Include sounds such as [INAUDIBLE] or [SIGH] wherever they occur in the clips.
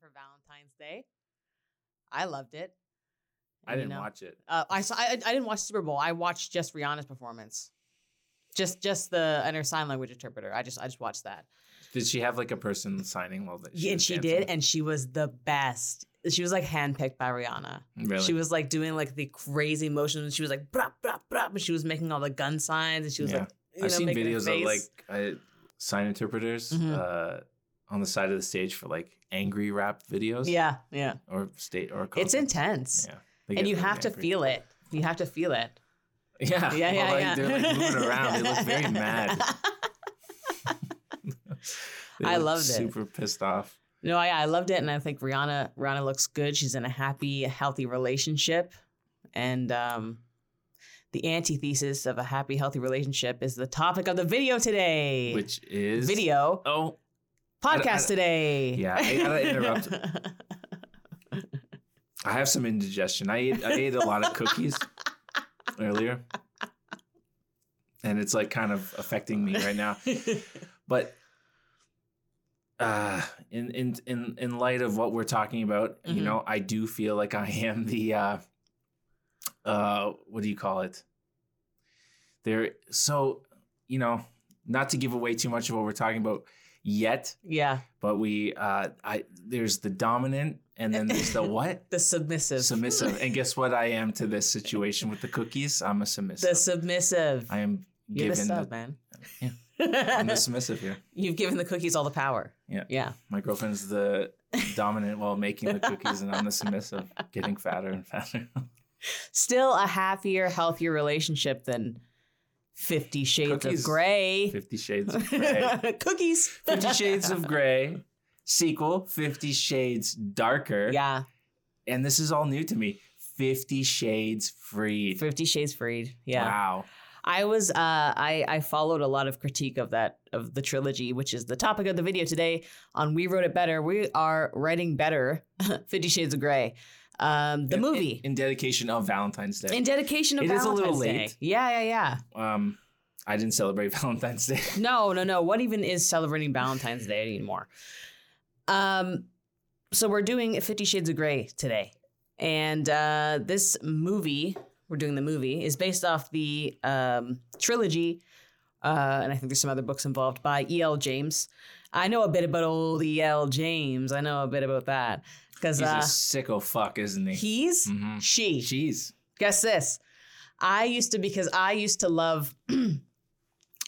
for Valentine's Day. I loved it. I didn't know, watch it. Uh, I saw. I, I didn't watch Super Bowl. I watched just Rihanna's performance. Just, just the and her sign language interpreter. I just, I just watched that. Did she have like a person signing while that? Yeah, and she dancing? did, and she was the best. She was like handpicked by Rihanna. Really? She was like doing like the crazy motions. She was like brap brap brap, and she was making all the gun signs, and she was Yeah. like, you I've know, seen videos of like uh, sign interpreters Mhm. uh, on the side of the stage for like angry rap videos. yeah, yeah. Or state or It's intense, Yeah. And you really have to feel it. You have to feel it. Yeah. Yeah, yeah, Well, like, yeah. They're like moving around. They look very [LAUGHS] mad. [LAUGHS] I loved it. Super pissed off. No, I, I loved it, and I think Rihanna Rihanna looks good. She's in a happy, healthy relationship, and um, the antithesis of a happy, healthy relationship is the topic of the video today. Which is video Oh, podcast I- today. Yeah, I gotta interrupt. [LAUGHS] I have some indigestion. I ate I ate a lot of cookies earlier. And it's like kind of affecting me right now. But uh in in in in light of what we're talking about, you Mhm. know, I do feel like I am the uh uh what do you call it? There so, you know, not to give away too much of what we're talking about yet, yeah, but we uh I there's the dominant and then there's the [LAUGHS] what? the submissive. Submissive. And guess what I am to this [LAUGHS] situation with the cookies? I'm a submissive. the submissive. I am You're the given sub, the, man. Yeah. I'm the submissive here. [LAUGHS] You've given the cookies all the power. Yeah. Yeah. My girlfriend's the dominant while making the cookies, and I'm the submissive, getting fatter and fatter. Still a happier, healthier relationship than Fifty Shades Cookies. of Grey. Fifty Shades of Grey. [LAUGHS] cookies. Fifty Shades of Grey. Sequel, Fifty Shades Darker. Yeah. And this is all new to me. Fifty Shades Freed. Fifty Shades Freed. Yeah. Wow. I was uh I I followed a lot of critique of that of the trilogy, which is the topic of the video today on We Wrote It Better. We are writing better [LAUGHS] Fifty Shades of Grey. Um the In- movie. In, in dedication of Valentine's Day. In dedication of It is a Valentine's little Day. Yeah, yeah, yeah. um, I didn't celebrate [LAUGHS] Valentine's Day. No, no, no. What even is celebrating Valentine's Day anymore? Um, so we're doing Fifty Shades of Grey today, and uh, this movie we're doing the movie is based off the um, trilogy, uh, and I think there's some other books involved by E. L. James. I know a bit about old E. L. James. I know a bit about that because He's a uh, sicko fuck, isn't he? he's Mhm. she. Jeez. Guess this. I used to because I used to love [CLEARS THROAT]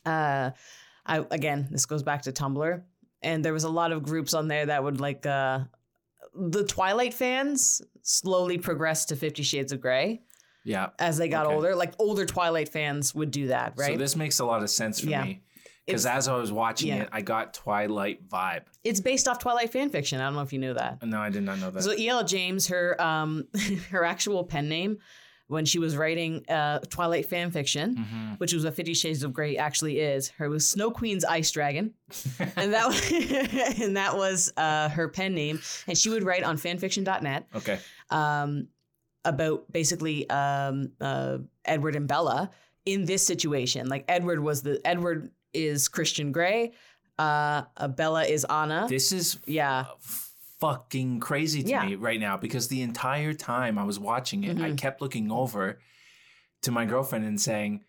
uh I again, this goes back to Tumblr and there was a lot of groups on there that would like uh the Twilight fans slowly progressed to 50 Shades of Grey Yeah. as they got Okay. older. Like older Twilight fans would do that, right? So this makes a lot of sense for Yeah. me. Because as I was watching yeah. it, I got Twilight vibe. it's based off Twilight fan fiction. I don't know if you knew that. No, I did not know that. So E.L. James, her um [LAUGHS] her actual pen name when she was writing uh Twilight fan fiction, Mhm. which was what Fifty Shades of Grey actually is. Her was Snow Queen's Ice Dragon, and that was, [LAUGHS] and that was uh, her pen name. And she would write on fanfiction.net okay. um, about basically um, uh, Edward and Bella in this situation. Like Edward was the Edward is Christian Grey, uh, uh, Bella is Anna. This is yeah, uh, fucking crazy to Yeah. me right now because the entire time I was watching it, I Mhm. kept looking over to my girlfriend and saying,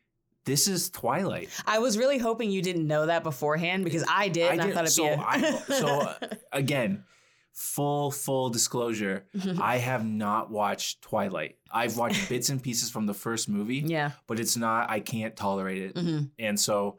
"This is Twilight." I was really hoping you didn't know that beforehand because I did. and I did- thought it'd so be a- I, so uh, [LAUGHS] again, full full disclosure, I have not watched Twilight. I've watched bits and pieces from the first movie, [LAUGHS] yeah, but it's not. I can't tolerate it, hmm and so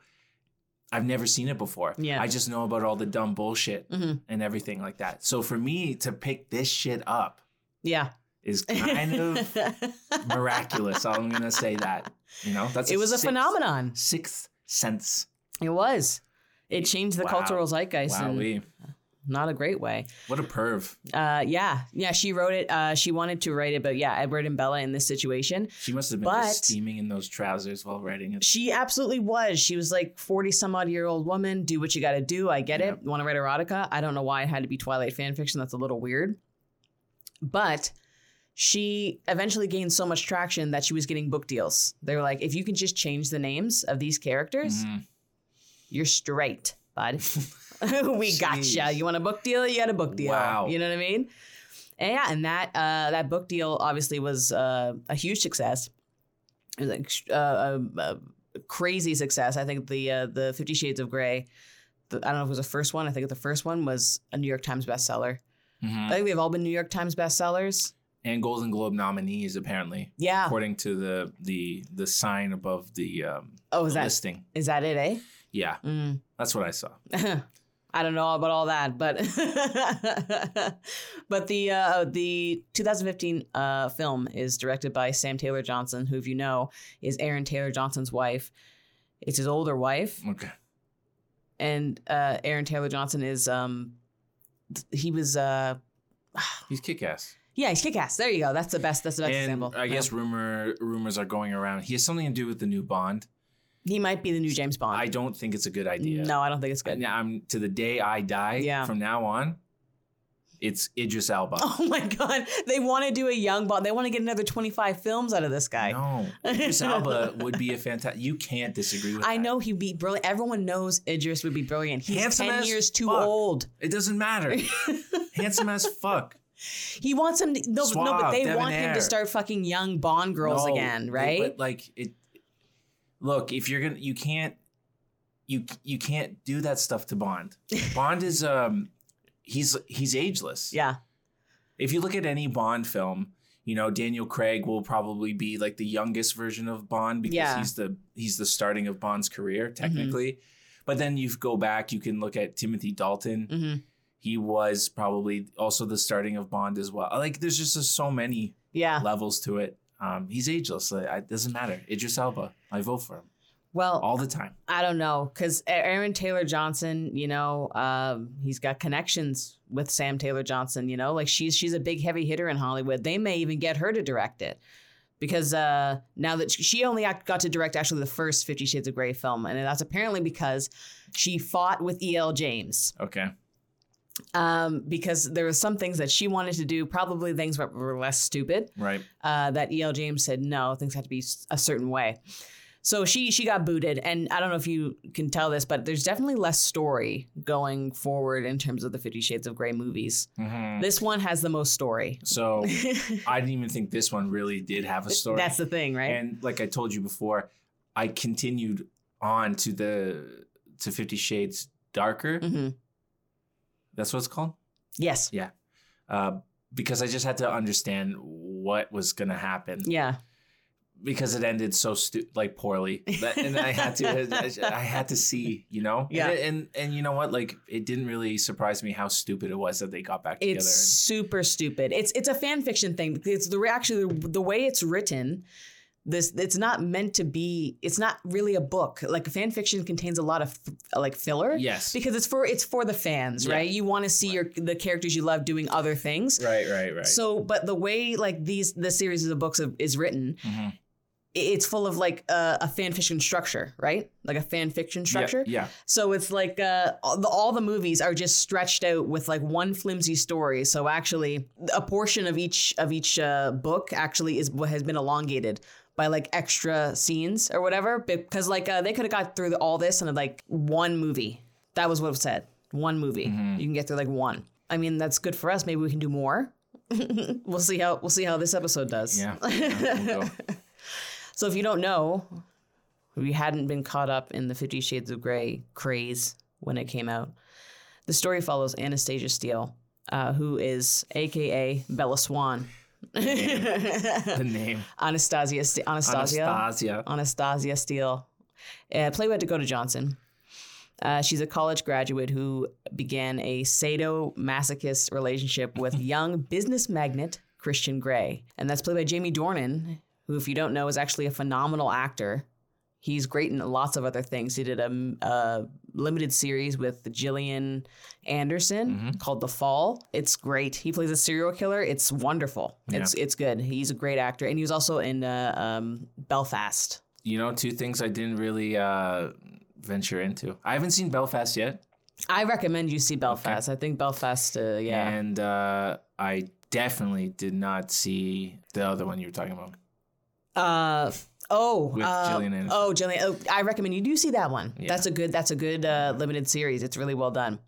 I've never seen it before. Yeah. I just know about all the dumb bullshit hmm and everything like that. So for me to pick this shit up yeah. is kind of [LAUGHS] miraculous. I'm gonna say that. You know, that's it was a sixth- phenomenon. Sixth sense. It was. It changed the Wow. cultural zeitgeist Wow, not a great way. what a perv. Uh, yeah, yeah. She wrote it. Uh, she wanted to write it, but yeah, Edward and Bella in this situation, She must have been But- just steaming in those trousers while writing it. she absolutely was. She was like forty some odd year old woman. Do what you got to do. I get Yep. it. Want to write erotica? I don't know why it had to be Twilight fan fiction. That's a little weird. But she eventually gained so much traction that she was getting book deals. They were like, if you can just change the names of these characters, Mhm. you're straight, bud. [LAUGHS] [LAUGHS] we gotcha. Jeez. You want a book deal? You got a book deal. Wow. You know what I mean? And yeah, and that uh, that book deal obviously was uh, a huge success. It was like uh, a, a crazy success. I think the uh, the Fifty Shades of Grey. The, I don't know if it was the first one. I think the first one was a New York Times bestseller. Mhm. I think they've all been New York Times bestsellers. And Golden Globe nominees apparently, Yeah. according to the the the sign above the um, Oh, is the that listing. is that it? Eh. Yeah, Mm. that's what I saw. [LAUGHS] I don't know about all that, but [LAUGHS] but the uh, the 2015 uh, film is directed by Sam Taylor Johnson, who, if you know, is Aaron Taylor Johnson's wife. It's his older wife, Okay. and uh, Aaron Taylor Johnson is um he was uh [SIGHS] He's kick ass. yeah he's kick ass. There you go. That's the best. That's the best And example. I guess rumor rumors are going around. He has something to do with the new Bond. He might be the new James Bond. I don't think it's a good idea. No, I don't think it's good. And I'm to the day I die. Yeah. From now on, it's Idris Elba. [LAUGHS] Oh my god, they want to do a young Bond. They want to get another 25 films out of this guy. No, Idris Elba [LAUGHS] would be a fantastic. You can't disagree with. I that. know he'd be brilliant. Everyone knows Idris would be brilliant. He's Handsome 10 as years too fuck. old. It doesn't matter. [LAUGHS] Handsome as fuck. He wants him to, no, no, but Suave, they want him to start fucking young Bond girls No, again, right? But like it. Look, if you're gonna, you can't, you you can't do that stuff to Bond. [LAUGHS] Bond is um, he's he's ageless. yeah. If you look at any Bond film, you know Daniel Craig will probably be like the youngest version of Bond because Yeah. he's the he's the starting of Bond's career technically. But then you go back, you can look at Timothy Dalton. hmm He was probably also the starting of Bond as well. Like there's just so many Yeah. levels to it. Um, he's ageless. It doesn't matter. Idris Elba. I vote for him Well, all the time. I don't know because Aaron Taylor Johnson, you know, um, he's got connections with Sam Taylor Johnson. You know, like she's she's a big heavy hitter in Hollywood. They may even get her to direct it because uh, now that she, she only got to direct actually the first Fifty Shades of Grey film, and that's apparently because she fought with E.L. James. Okay. Um, because there were some things that she wanted to do, probably things that were less stupid. Right. Uh, that E.L. James said no, things had to be a certain way. So she she got booted, and I don't know if you can tell this, but there's definitely less story going forward in terms of the Fifty Shades of Grey movies. Mhm. This one has the most story. So [LAUGHS] I didn't even think this one really did have a story. That's the thing, right? And like I told you before, I continued on to the to Fifty Shades Darker. hmm That's what it's called. Yes. Yeah. Uh, because I just had to understand what was gonna happen. Yeah. Because it ended so stu- like poorly, That- and I had to I had to see, you know. Yeah. And, and and you know what? Like it didn't really surprise me how stupid it was that they got back together. It's super stupid. It's it's a fan fiction thing. It's the actually the way it's written. This it's not meant to be. It's not really a book. Like fan fiction contains a lot of like filler. Yes. Because it's for it's for the fans, Yeah. right? You want to see your the characters you love doing other things. Right. Right. Right. So, but the way like these the series of books of, is written, Mhm. it's full of like a, a fan fiction structure, right? Like a fan fiction structure. Yeah. yeah. So it's like uh, all, the, all the movies are just stretched out with like one flimsy story. So actually, a portion of each of each uh, book actually is what has been elongated by like extra scenes or whatever. Because like uh, they could have got through all this in like one movie. That was what it said. One movie. Mhm. You can get through like one. I mean, that's good for us. Maybe we can do more. [LAUGHS] we'll see how we'll see how this episode does. Yeah. [LAUGHS] yeah, we'll. So if you don't know, we hadn't been caught up in the Fifty Shades of Grey craze when it came out, the story follows Anastasia Steele, uh, who is AKA Bella Swan. The [LAUGHS] name Anastasia, Ste- Anastasia, Anastasia. Anastasia Steele, uh, played by Dakota Johnson. Uh, she's a college graduate who began a sadomasochist relationship with [LAUGHS] young business magnate Christian Grey. And that's played by Jamie Dornan, who, if you don't know, is actually a phenomenal actor. He's great in lots of other things. He did a, a limited series with Gillian Anderson called The Fall. It's great. He plays a serial killer. It's wonderful. It's it's good. He's a great actor, and he was also in uh, um, Belfast. You know, two things I didn't really uh, venture into. I haven't seen Belfast yet, I recommend you see Belfast. I think Belfast. Uh, yeah. and uh, I definitely did not see the other one you were talking about. Uh, Oh, With uh, Gillian Anderson. Oh, Gillian. Oh, I recommend you do see that one. Yeah. That's a good. That's a good uh, limited series. It's really well done.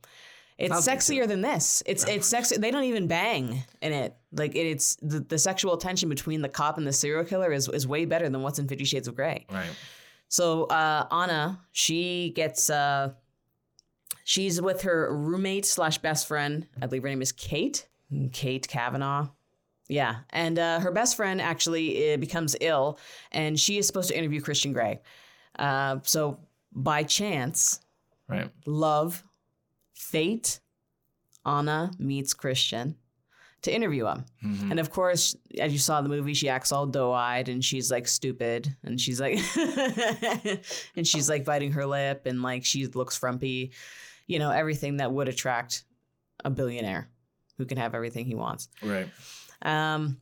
It's to sexier than this. It's it's sexy. They don't even bang in it. Like it, it's the, the sexual tension between the cop and the serial killer is is way better than what's in Fifty Shades of Grey. Right. So uh, Anna, she gets uh, she's with her roommate slash best friend. I believe her name is Kate. Kate Kavanagh. Yeah, and uh, her best friend actually uh, becomes ill, and she is supposed to interview Christian Grey. Uh, so by chance, Right. love, fate, Anna meets Christian to interview him. Mhm. And of course, as you saw in the movie, she acts all doe-eyed and she's like stupid and she's like [LAUGHS] and she's like biting her lip and like she looks frumpy. You know, everything that would attract a billionaire who can have everything he wants. Right. Um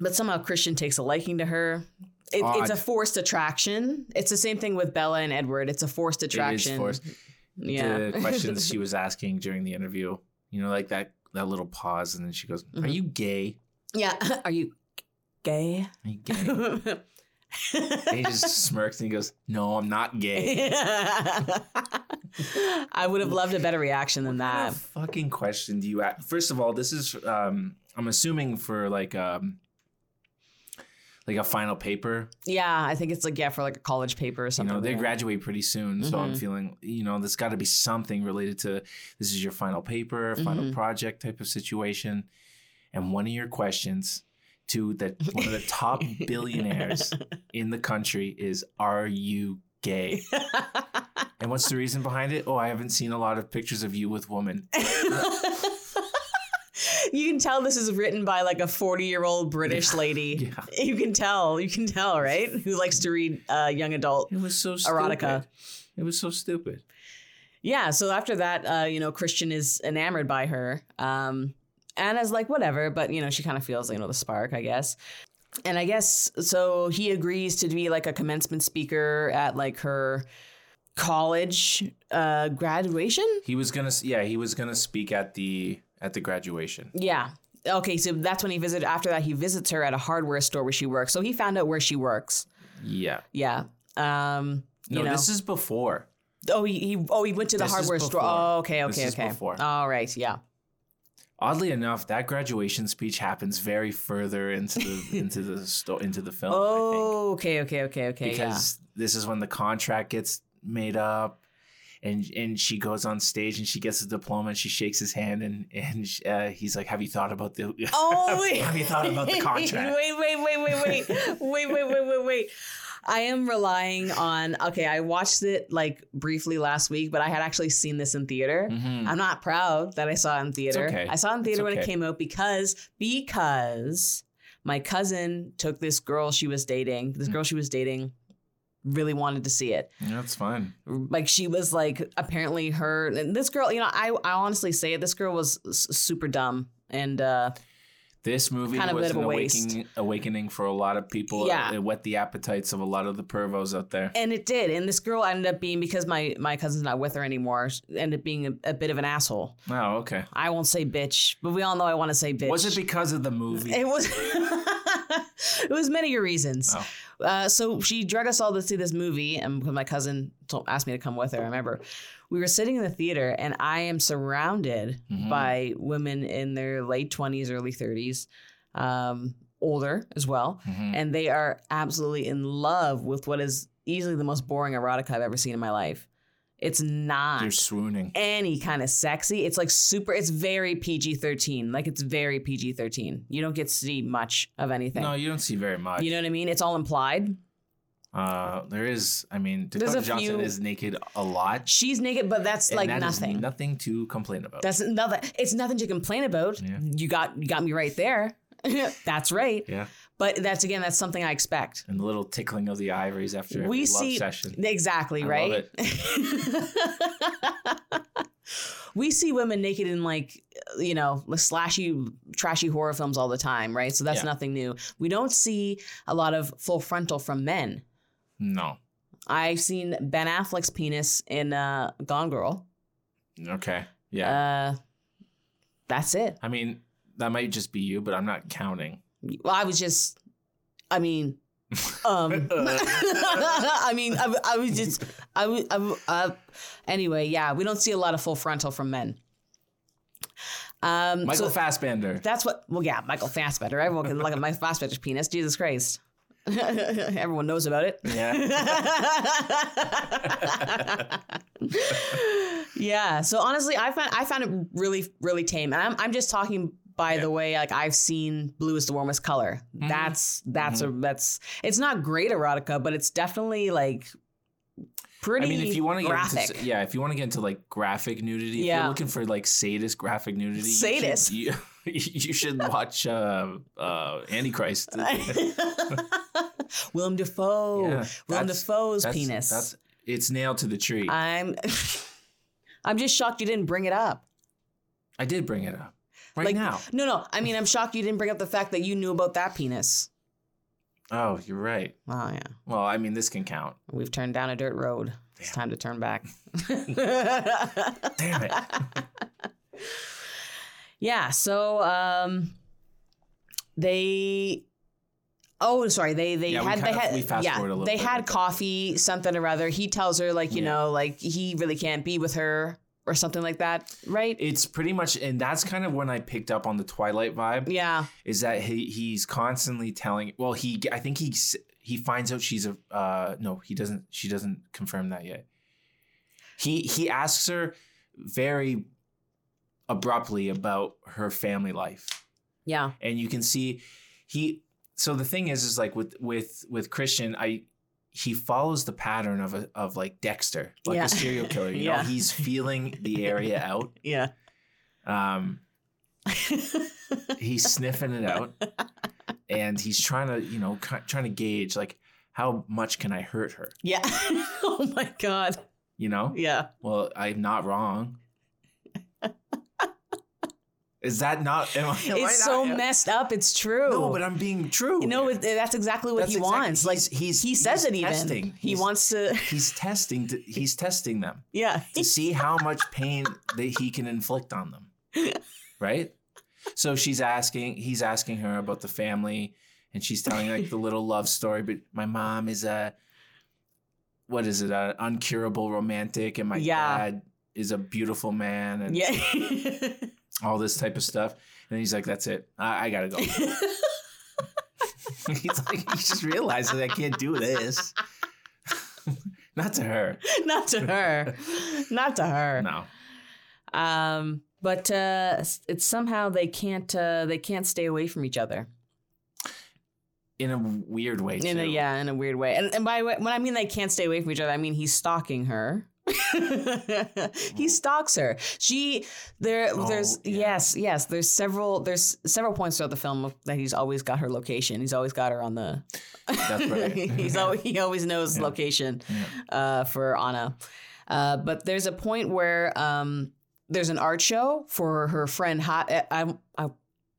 but somehow Christian takes a liking to her. It, it's a forced attraction. It's the same thing with Bella and Edward. It's a forced attraction. forced. Yeah. The [LAUGHS] questions she was asking during the interview, you know, like that that little pause, and then she goes, "Are Mhm. you gay? yeah. [LAUGHS] Are you gay? Are you gay?" [LAUGHS] and he just smirks and he goes, "No, I'm not gay." I would have loved a better reaction than What kind that. of fucking question do you ask? First of all, this is um I'm assuming for like um like a final paper. Yeah, I think it's like yeah for like a college paper or something. You something. know, they like that. graduate pretty soon, so I'm Mhm. feeling you know there's got to be something related to this is your final paper, final Mhm. project type of situation, and one of your questions to that one of the top [LAUGHS] billionaires in the country is Are you gay? [LAUGHS] And what's the reason behind it? Oh, I haven't seen a lot of pictures of you with women. [LAUGHS] you can tell this is written by like a 40 year old British lady. Yeah. You can tell. You can tell, right? Who likes to read uh, young adult. It was so stupid. Erotica. It was so stupid. Yeah. So after that, uh, you know, Christian is enamored by her. Um, Anna's like, whatever, but, you know, she kind of feels, you know, the spark, I guess. And I guess so he agrees to be like a commencement speaker at like her college uh, graduation. He was gonna, yeah, he was gonna speak at the at the graduation. Yeah. Okay, so that's when he visited. After that, he visits her at a hardware store where she works. So he found out where she works. Yeah. Yeah. Um. You No, know. this is before. oh, he, he oh he went to the This hardware store. Oh, okay, This okay, is okay. before. All right. Yeah. Oddly enough, that graduation speech happens very further into the [LAUGHS] into the sto- into the film. I Oh, okay, okay, okay, okay. because this is when the contract gets made up. And, and she goes on stage and she gets the diploma and she shakes his hand and and uh, he's like, "Have you thought about the? [LAUGHS] Oh, wait. have you thought about the contract?" wait, wait, wait, wait, wait, wait, wait, wait, wait, wait. I am relying on. Okay, I watched it like briefly last week, but I had actually seen this in theater. Mhm. I'm not proud that I saw it in theater. okay. I saw it in theater when it came out because because my cousin took this girl she was dating. This Mm. girl she was dating really wanted to see it. Yeah, That's fine. Like she was like apparently her and this girl, you know, I I honestly say it. This girl was s- super dumb and uh This movie Kind of was an awakening, awakening for a lot of people. Yeah. It whet the appetites of a lot of the pervos out there. and it did. And this girl ended up being because my my cousin's not with her anymore. Ended up being a, a bit of an asshole. Oh, okay. I won't say bitch, but we all know I want to say bitch. Was it because of the movie? It was. [LAUGHS] [LAUGHS] it was many reasons. Oh. Uh, so she drug us all to see this movie, and my cousin told, asked me to come with her, I remember we were sitting in the theater, and I am surrounded Mhm. by women in their late twenties, early thirties, um, older as well, Mhm. and they are absolutely in love with what is easily the most boring erotica I've ever seen in my life. It's not You're swooning. any kind of sexy. It's like super. It's very PG thirteen. Like it's very PG thirteen. You don't get to see much of anything. No, you don't see very much. you know what I mean? It's all implied. uh, there is. I mean, Dakota Johnson few- is naked a lot. She's naked, but that's like that nothing. nothing to complain about. That's nothing. It's nothing to complain about. Yeah. You got you got me right there. [LAUGHS] that's right. yeah, But that's again, that's something I expect. and the little tickling of the ivories after we love see session. exactly I right. [LAUGHS] we see women naked in like you know slashy trashy horror films all the time right so that's Yeah. nothing new we don't see a lot of full frontal from men No. i've seen ben affleck's penis in uh, gone girl Okay. Yeah. uh, that's it I mean, that might just be you, but I'm not counting. Well i was just i mean [LAUGHS] Um, [LAUGHS] [LAUGHS] I mean, I, I was just, I was, I, uh, anyway, yeah, we don't see a lot of full frontal from men. Um, Michael so Fassbender. that's what, well, yeah, Michael Fassbender. Everyone can look at Michael Fassbender's penis. Jesus Christ. Everyone knows about it. Yeah. Yeah. So honestly, I found I found it really really tame, and I'm I'm just talking by the way like I've seen Blue is the warmest color. Mm-hmm. That's that's a that's it's not great erotica, but it's definitely like pretty. I mean, if you want to get into yeah, if you want to get into like graphic nudity, if Yeah. you're looking for like sadist graphic nudity, you should- Sadist? you, [LAUGHS] you should watch uh, uh, Antichrist. [LAUGHS] Willem Dafoe, Yeah, Willem Dafoe's That's- penis. That's it's nailed to the tree. I'm [LAUGHS] I'm just shocked you didn't bring it up. I did bring it up right Like now. No, no. I mean, I'm shocked you didn't bring up the fact that you knew about that penis. Oh, you're right. Oh yeah. Well, I mean, this can count. We've turned down a dirt road. It's time to turn back. Damn it. [LAUGHS] yeah, so um they Oh, sorry. They they Yeah, had they of- had yeah, they had coffee, something or other. He tells her like, you Yeah. know, like he really can't be with her or something like that, right? It's pretty much, and that's kind of when I picked up on the Twilight vibe. yeah. Is that he he's constantly telling? Well, he I think he he finds out she's a uh no he doesn't she doesn't confirm that yet. He he asks her very abruptly about her family life. Yeah. and you can see he so the thing is is like with with with christian i he follows the pattern of a, of like dexter like Yeah. a serial [LAUGHS] killer you Yeah. know he's feeling the area [LAUGHS] out Yeah. um he's [LAUGHS] sniffing it out and he's trying to you know trying to gauge like how much can i hurt her yeah. oh my god. you know Yeah. well i'm not wrong is that not am I, am [LAUGHS] It's so am- messed up. It's true. no but i'm being true no, that's exactly what That's he exactly- wants. Like he's- he's- he says he's it even. testing. He He's- wants to. [LAUGHS] he's testing to, he's testing them Yeah. to see how much pain that he can inflict on them right so she's asking he's asking her about the family and she's telling like the little love story but my mom is a what is it an uncurable romantic and my Yeah. dad is a beautiful man and Yeah. [LAUGHS] all this type of stuff and he's like that's it i, I gotta go [LAUGHS] he's like he just realizes i can't do this [LAUGHS] not to her Not to her. Not to her. no Um, but uh, it's somehow they can't. Uh, they can't stay away from each other. in a weird way In a, yeah, in a weird way. And, and by when I mean they can't stay away from each other, I mean he's stalking her. [LAUGHS] he stalks her. She there. Oh, there's yeah. yes, yes. There's several. There's several points throughout the film that he's always got her location. He's always got her on the. That's right. [LAUGHS] he's always he always knows Yeah. location Yeah. uh, for Anna. Uh, but there's a point where um, there's an art show for her friend. Hot. I, I,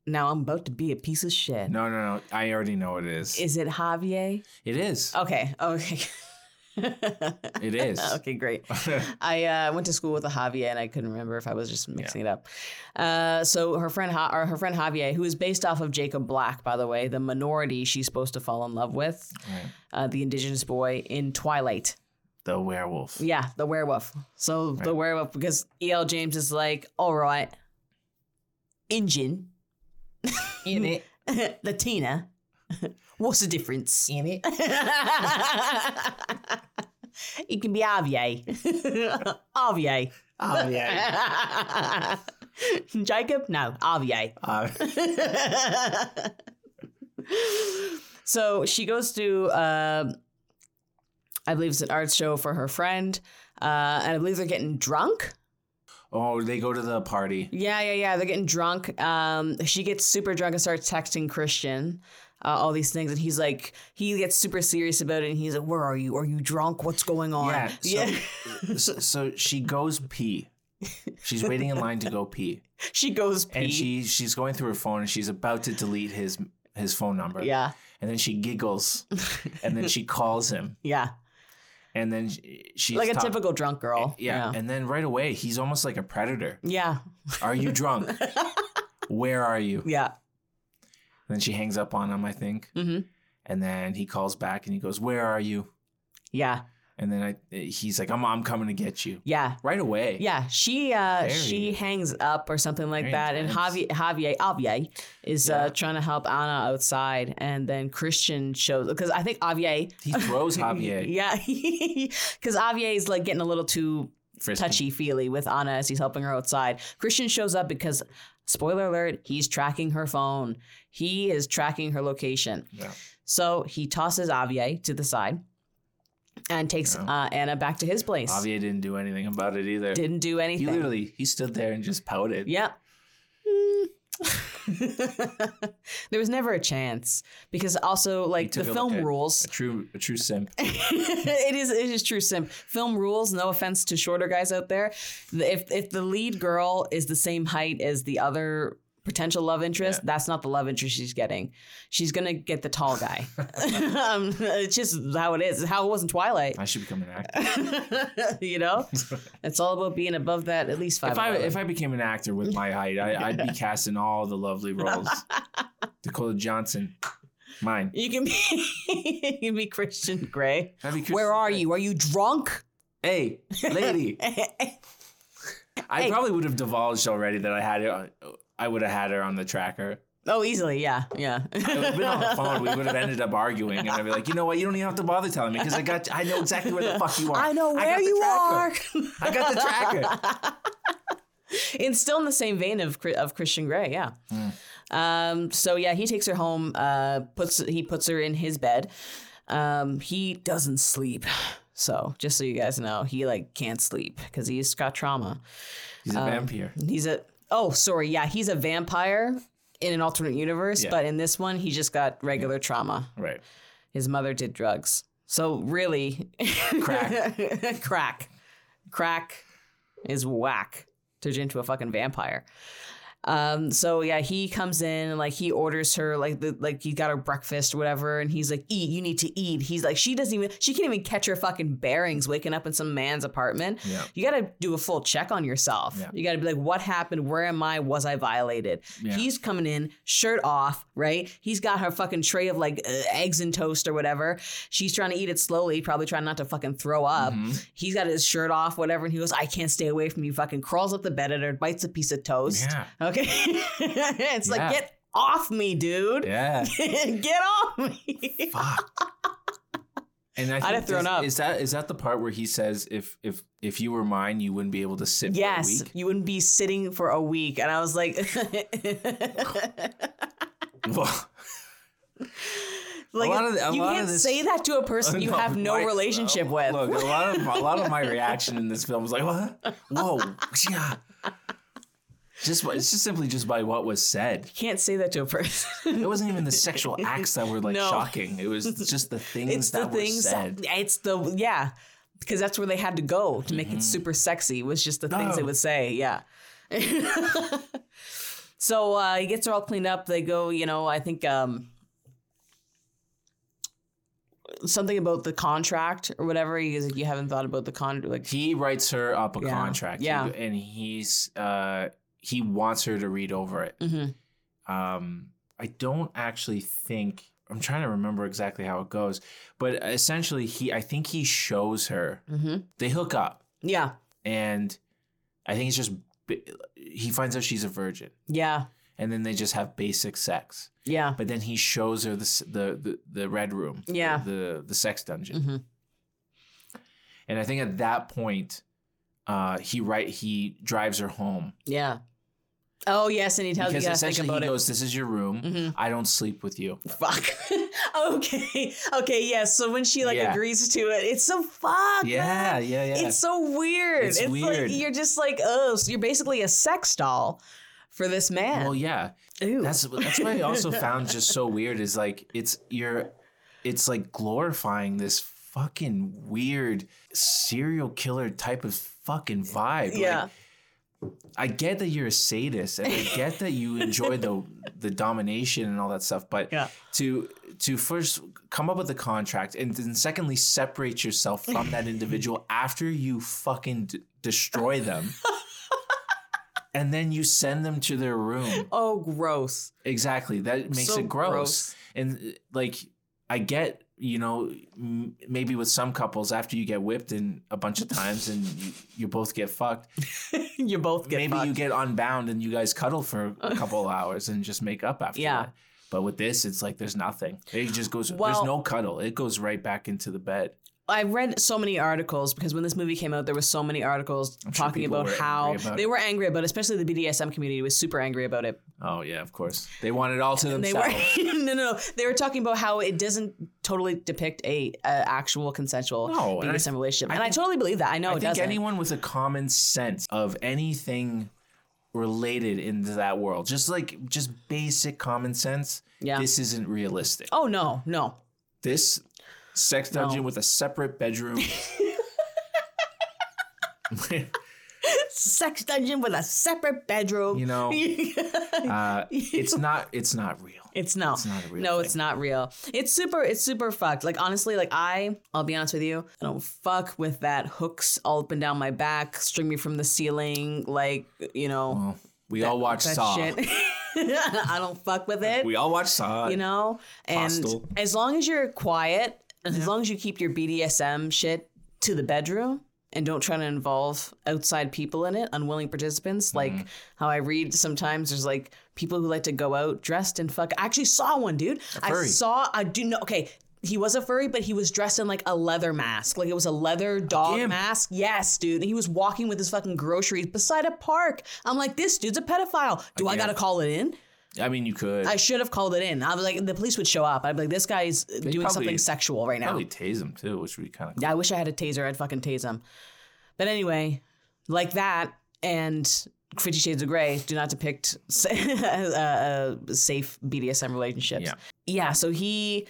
now I'm about to be a piece of shit. No, no, no. I already know what it is. Is it Javier? it is. Okay. Okay. [LAUGHS] It [LAUGHS] is. okay, great. [LAUGHS] I uh, went to school with a Javier, and I couldn't remember if I was just mixing it up. Uh, so her friend, ha- or her friend Javier, who is based off of Jacob Black, by the way, the minority she's supposed to fall in love with, Right. uh, the indigenous boy in Twilight. The werewolf. Yeah, the werewolf. So the werewolf, because E.L. James is like, all right, Injun, In it. [LAUGHS] Latina, what's the difference? In it. [LAUGHS] it can be Javier. Javier. [LAUGHS] Oh. [LAUGHS] Jacob? No, Javier. Uh, so she goes to, uh, I believe it's an art show for her friend, uh, and I believe they're getting drunk. oh, they go to the party. Yeah, yeah, yeah. They're getting drunk. Um, she gets super drunk and starts texting Christian. Uh, all these things, and he's like, he gets super serious about it, and he's like, "Where are you? Are you drunk? What's going on?" Yeah. So, yeah. [LAUGHS] so, so she goes pee. She's waiting in line to go pee, [LAUGHS] she goes pee. and she she's going through her phone, and she's about to delete his his phone number. yeah, And then she giggles, [LAUGHS] and then she calls him, yeah, and then she- she's like a talk- typical drunk girl. Yeah. And then right away, he's almost like a predator. yeah, Are you drunk? Where are you? yeah. Then she hangs up on him, I think. Mhm. And then he calls back and he goes, "Where are you?" Yeah. And then I, he's like, "I'm I'm coming to get you Yeah. right away." Yeah, she uh Very- she hangs up or something like Very that, and intense. Javier Javier Javier is Yeah. uh trying to help Anna outside, and then Christian shows because I think Javier [LAUGHS] He throws Javier. yeah, [LAUGHS] because Javier is like getting a little too Frisky. touchy feely with Anna as he's helping her outside. Christian shows up because spoiler alert, he's tracking her phone. He is tracking her location. Yeah. So he tosses Javier to the side and takes Yeah. uh, Anna back to his place. Javier didn't do anything about it either. Didn't do anything. he literally he stood there and just pouted. Yeah. [LAUGHS] there was never a chance because also like the film like a- rules A true a true simp. [LAUGHS] it is it is true simp film rules no offense to shorter guys out there if if the lead girl is the same height as the other potential love interest Yeah. that's not the love interest she's getting she's gonna get the tall guy [LAUGHS] [LAUGHS] um, it's just how it is it's how it was in twilight I should become an actor. [LAUGHS] you know it's all about being above that at least five if I if I became an actor with my height, I, I'd be casting all the lovely roles. Dakota Johnson, mine. You can be you can be Christian Grey. Christian Where are Grey. you? Are you drunk? Hey, lady. I probably would have divulged already that I had it. On, I would have had her on the tracker. oh, easily, yeah, yeah. Have been on the phone. We would have ended up arguing, and I'd be like, you know what? You don't even have to bother telling me because I got. I know exactly where the fuck you are. I know where the you are. I got the tracker. [LAUGHS] it's still in the same vein of of Christian Grey, yeah. Um, so yeah, he takes her home. Uh, puts he puts her in his bed. Um, he doesn't sleep. So just so you guys know, he like can't sleep because he's got trauma. He's a vampire. He's a oh sorry yeah he's a vampire in an alternate universe, Yeah. but in this one he just got regular trauma. Right. His mother did drugs. So really, [LAUGHS] Crack. crack, crack is whack. Turns you into a fucking vampire. Um. So yeah, he comes in and like he orders her like the like he got her breakfast or whatever, and he's like, "Eat. You need to eat." He's like, she doesn't even she can't even catch her fucking bearings waking up in some man's apartment. Yeah. You got to do a full check on yourself. Yeah. You got to be like, "What happened? Where am I? Was I violated?" Yeah. He's coming in, shirt off, right? He's got her fucking tray of like uh, eggs and toast or whatever. She's trying to eat it slowly, probably trying not to fucking throw up. Mhm. He's got his shirt off, whatever, and he goes, I can't stay away from you. Fucking crawls up the bed at her, bites a piece of toast. Yeah. Okay. [LAUGHS] it's Yeah. like, get off me, dude. Yeah. [LAUGHS] get off me. Fuck. [LAUGHS] And I think have thrown up. Is that is that the part where he says if if if you were mine, you wouldn't be able to sit for a yes, you wouldn't be sitting for a week. And I was like, like the- you can't this- say that to a person you No, have no my- relationship uh, with. Look, a lot of a lot of my reaction in this film was like, "What? Whoa, yeah." Just it's just simply just by what was said. You can't say that to a person. It wasn't even the [LAUGHS] sexual acts that were like No. shocking. It was [LAUGHS] just the things it's that the were things said. that, it's the yeah because that's where they had to go to make it super sexy was just the things they would say yeah [LAUGHS] so uh he gets her all cleaned up they go you know i think um something about the contract or whatever he goes like you haven't thought about the contract. like he writes her up a Yeah. contract. Yeah. and he's uh he wants her to read over it. mhm. um i don't actually think i'm trying to remember exactly how it goes but essentially he i think he shows her Mhm. they hook up yeah and i think it's just he finds out she's a virgin yeah and then they just have basic sex yeah but then he shows her the the the, the red room Yeah. the the sex dungeon Mhm. and i think at that point uh he right he drives her home yeah oh yes and he tells you because guys to think about he it goes this is your room Mhm. i don't sleep with you Fuck. [LAUGHS] okay. Okay. Yes. So when she like Yeah. agrees to it, it's so fuck. yeah man. yeah yeah It's so weird. It's It's, weird. like you're just like, oh, so you're basically a sex doll for this man. Well, yeah, Ooh. that's that's what I also [LAUGHS] found just so weird is like it's you're, it's like glorifying this fucking weird serial killer type of fucking vibe. yeah. Like, I get that you're a sadist and I get that you enjoy the [LAUGHS] the domination and all that stuff, but Yeah. to to first come up with a contract and then secondly separate yourself from that individual [LAUGHS] after you fucking d- destroy them. [LAUGHS] And then you send them to their room. oh, gross. Exactly. That makes So it gross. gross. And like I get, you know, m- maybe with some couples after you get whipped and a bunch of [LAUGHS] times and you, you both get fucked, [LAUGHS] you both get maybe you get unbound and you guys cuddle for a [LAUGHS] couple of hours and just make up after Yeah. that. But with this, it's like there's nothing. It just goes. Well- there's no cuddle. It goes right back into the bed. I read so many articles because when this movie came out, there was so many articles I'm talking people about how about they it. were angry about, it, especially the BDSM community was super angry about it. Oh yeah, of course. They want it all to And they themselves. were no, no, no. They were talking about how it doesn't totally depict a, a actual consensual No, and I- BDSM relationship, and I think- totally believe that. I know I it think doesn't. anyone with a common sense of anything related into that world, just like just basic common sense, Yeah. this isn't realistic. oh no, no. This sex dungeon No. with a separate bedroom. [LAUGHS] [LAUGHS] [LAUGHS] Sex dungeon with a separate bedroom. You know, [LAUGHS] uh, it's not. It's not real. It's no. It's not a real no, thing. it's not real. It's super. It's super fucked. Like honestly, like I, I'll be honest with you. I don't fuck with that hooks all up and down my back, string me from the ceiling, like you know. Well, we all watch that Saw. shit. [LAUGHS] I don't fuck with it. We all watch Saw. you know, and Hostel. as long as you're quiet, and as long as you keep your BDSM shit to the bedroom. And don't try to involve outside people in it, unwilling participants. Like Mm-hmm. how I read sometimes there's like people who like to go out dressed in fuck. I actually saw one, dude. I saw, I do know, okay, he was a furry, but he was dressed in like a leather mask. Like it was a leather dog mask. Yes, dude. And he was walking with his fucking groceries beside a park. I'm like, this dude's a pedophile. Do I gotta call it in? I mean, you could I should have called it in. I was like, the police would show up. I'd be like, this guy's doing probably- something sexual right now. probably tase him too, which would be kind of. cool. Yeah, I wish I had a taser. I'd fucking tase him. But anyway, like that and Fifty Shades of Grey do not depict sa- uh, uh, safe BDSM relationships. Yeah. Yeah. So he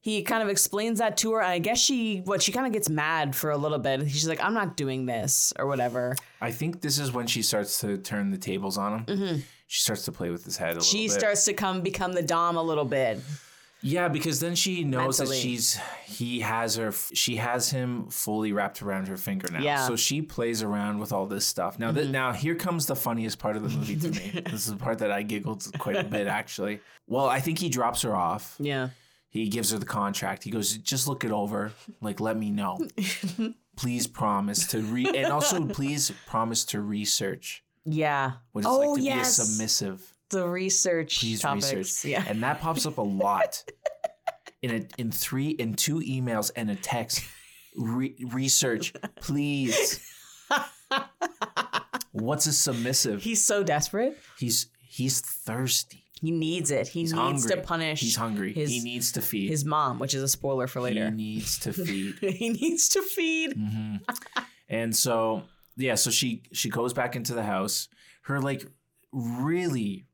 he kind of explains that to her. I guess she what she kind of gets mad for a little bit. She's like, I'm not doing this or whatever. I think this is when she starts to turn the tables on him. She starts to play with his head a Mm-hmm. She little bit. starts to come become the dom a little bit. Yeah, because then she knows Mentally. that she's he has her she has him fully wrapped around her finger now. Yeah. Mm-hmm. So she plays around with all this stuff. Now that now here comes the funniest part of the movie to me. [LAUGHS] this is the part that I giggled quite a bit actually. Well, I think he drops her off. Yeah. He gives her the contract. He goes, "Just look it over. Like let me know. [LAUGHS] please promise to re and also please promise to research Yeah. what it's oh like to yes. be a submissive." the research please topics. research. Yeah. And that pops up a lot [LAUGHS] in a, in three in two emails and a text. Re- research, please. [LAUGHS] What's a submissive? He's so desperate. He's he's thirsty. He needs it. He He's needs hungry. to punish. He's hungry. His, he needs to feed. his mom, which is a spoiler for later. he needs to feed. [LAUGHS] he needs to feed. hmm And so yeah, so she she goes back into the house. Her like really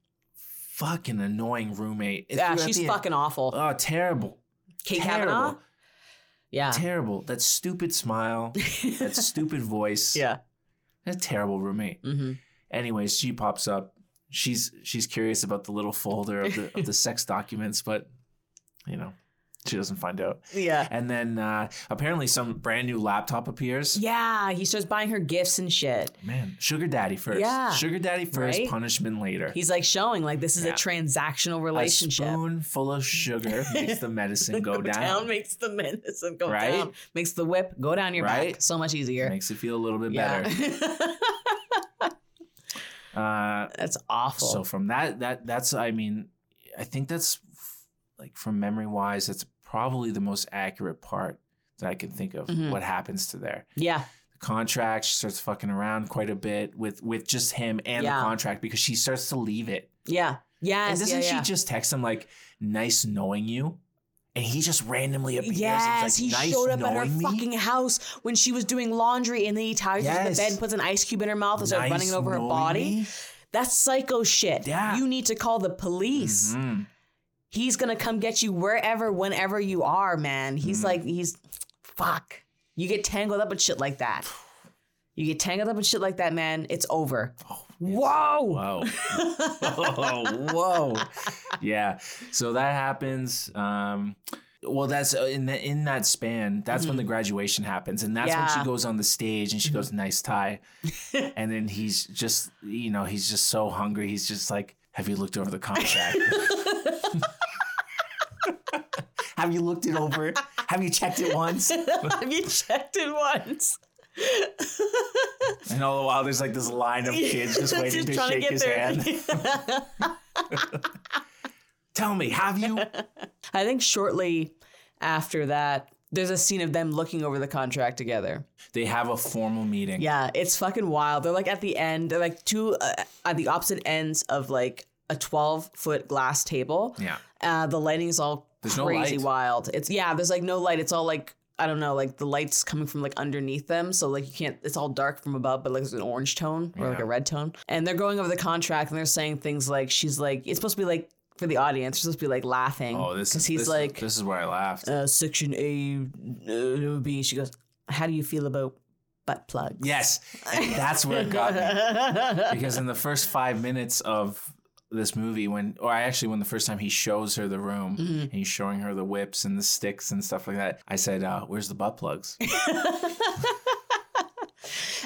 fucking annoying roommate. Yeah, she's the fucking awful. Oh, terrible. Kate terrible. Kavanagh. Yeah. terrible. That stupid smile, that [LAUGHS] stupid voice. yeah. A terrible roommate. hmm Anyways, she pops up. She's she's curious about the little folder of the of the [LAUGHS] sex documents, but you know, she doesn't find out. Yeah. And then uh, apparently some brand new laptop appears. Yeah. He starts buying her gifts and shit. Man, sugar daddy first. Yeah. Sugar daddy first, Right? punishment later. He's like showing like this is Yeah. a transactional relationship. a spoon full of sugar [LAUGHS] makes the medicine go, down. makes the medicine go Right? down. Makes the whip go down your Right? back. So much easier. Makes it feel a little bit yeah. better. [LAUGHS] Uh, That's awful. So from that, that that's I mean, I think that's like from memory wise, that's probably the most accurate part that I can think of. Mhm. What happens to there? yeah. The contract. She starts fucking around quite a bit with with just him and Yeah. the contract because she starts to leave it. Yeah. Yes. and doesn't yeah, yeah. she just text him like, "Nice knowing you," and he just randomly appears. Yes, like, he nice showed up at her me? fucking house when she was doing laundry, and then he ties her to the Yes. bed and puts an ice cube in her mouth and starts running it over her body. me? That's psycho shit. Yeah. You need to call the police. Mhm. He's gonna come get you wherever, whenever you are, man. He's Mhm. like, he's fuck. You get tangled up with shit like that. You get tangled up with shit like that, man. It's over. Oh, Whoa. Whoa. whoa. [LAUGHS] Whoa. Yeah. So that happens. Um, well, that's uh, in the, in that span. That's when the graduation happens, and that's when Mm-hmm. Yeah. Mm-hmm. she goes on the stage and she goes, "Nice tie," [LAUGHS] and then he's just, you know, he's just so hungry. He's just like, "Have you looked over the contract? [LAUGHS] Have you looked it over? Have you checked it once? Have you checked it once? [LAUGHS] And all the while, there's like this line of kids just waiting to shake his hand. [LAUGHS] Tell me, have you? I think shortly after that, there's a scene of them looking over the contract together. They have a formal meeting. Yeah, it's fucking wild. They're like at the end, they're like two uh, at the opposite ends of like a 12 foot glass table. Yeah. Uh, the lighting is all There's no crazy light. wild. It's yeah, there's like no light. It's all like I don't know, like the lights coming from like underneath them, so like you can't. It's all dark from above, but like there's an orange tone or like a red tone. And they're going over the contract and they're saying things like she's like it's supposed to be like for the audience, it's supposed to be like laughing. Oh, this is he's this, like this is where I laughed. uh, section A, uh, B. She goes, "How do you feel about butt plugs?" yes, and that's where it got me. [LAUGHS] because in the first five minutes of this movie when or I actually when the first time he shows her the room Mm-hmm. and he's showing her the whips and the sticks and stuff like that i said uh, where's the butt plugs [LAUGHS]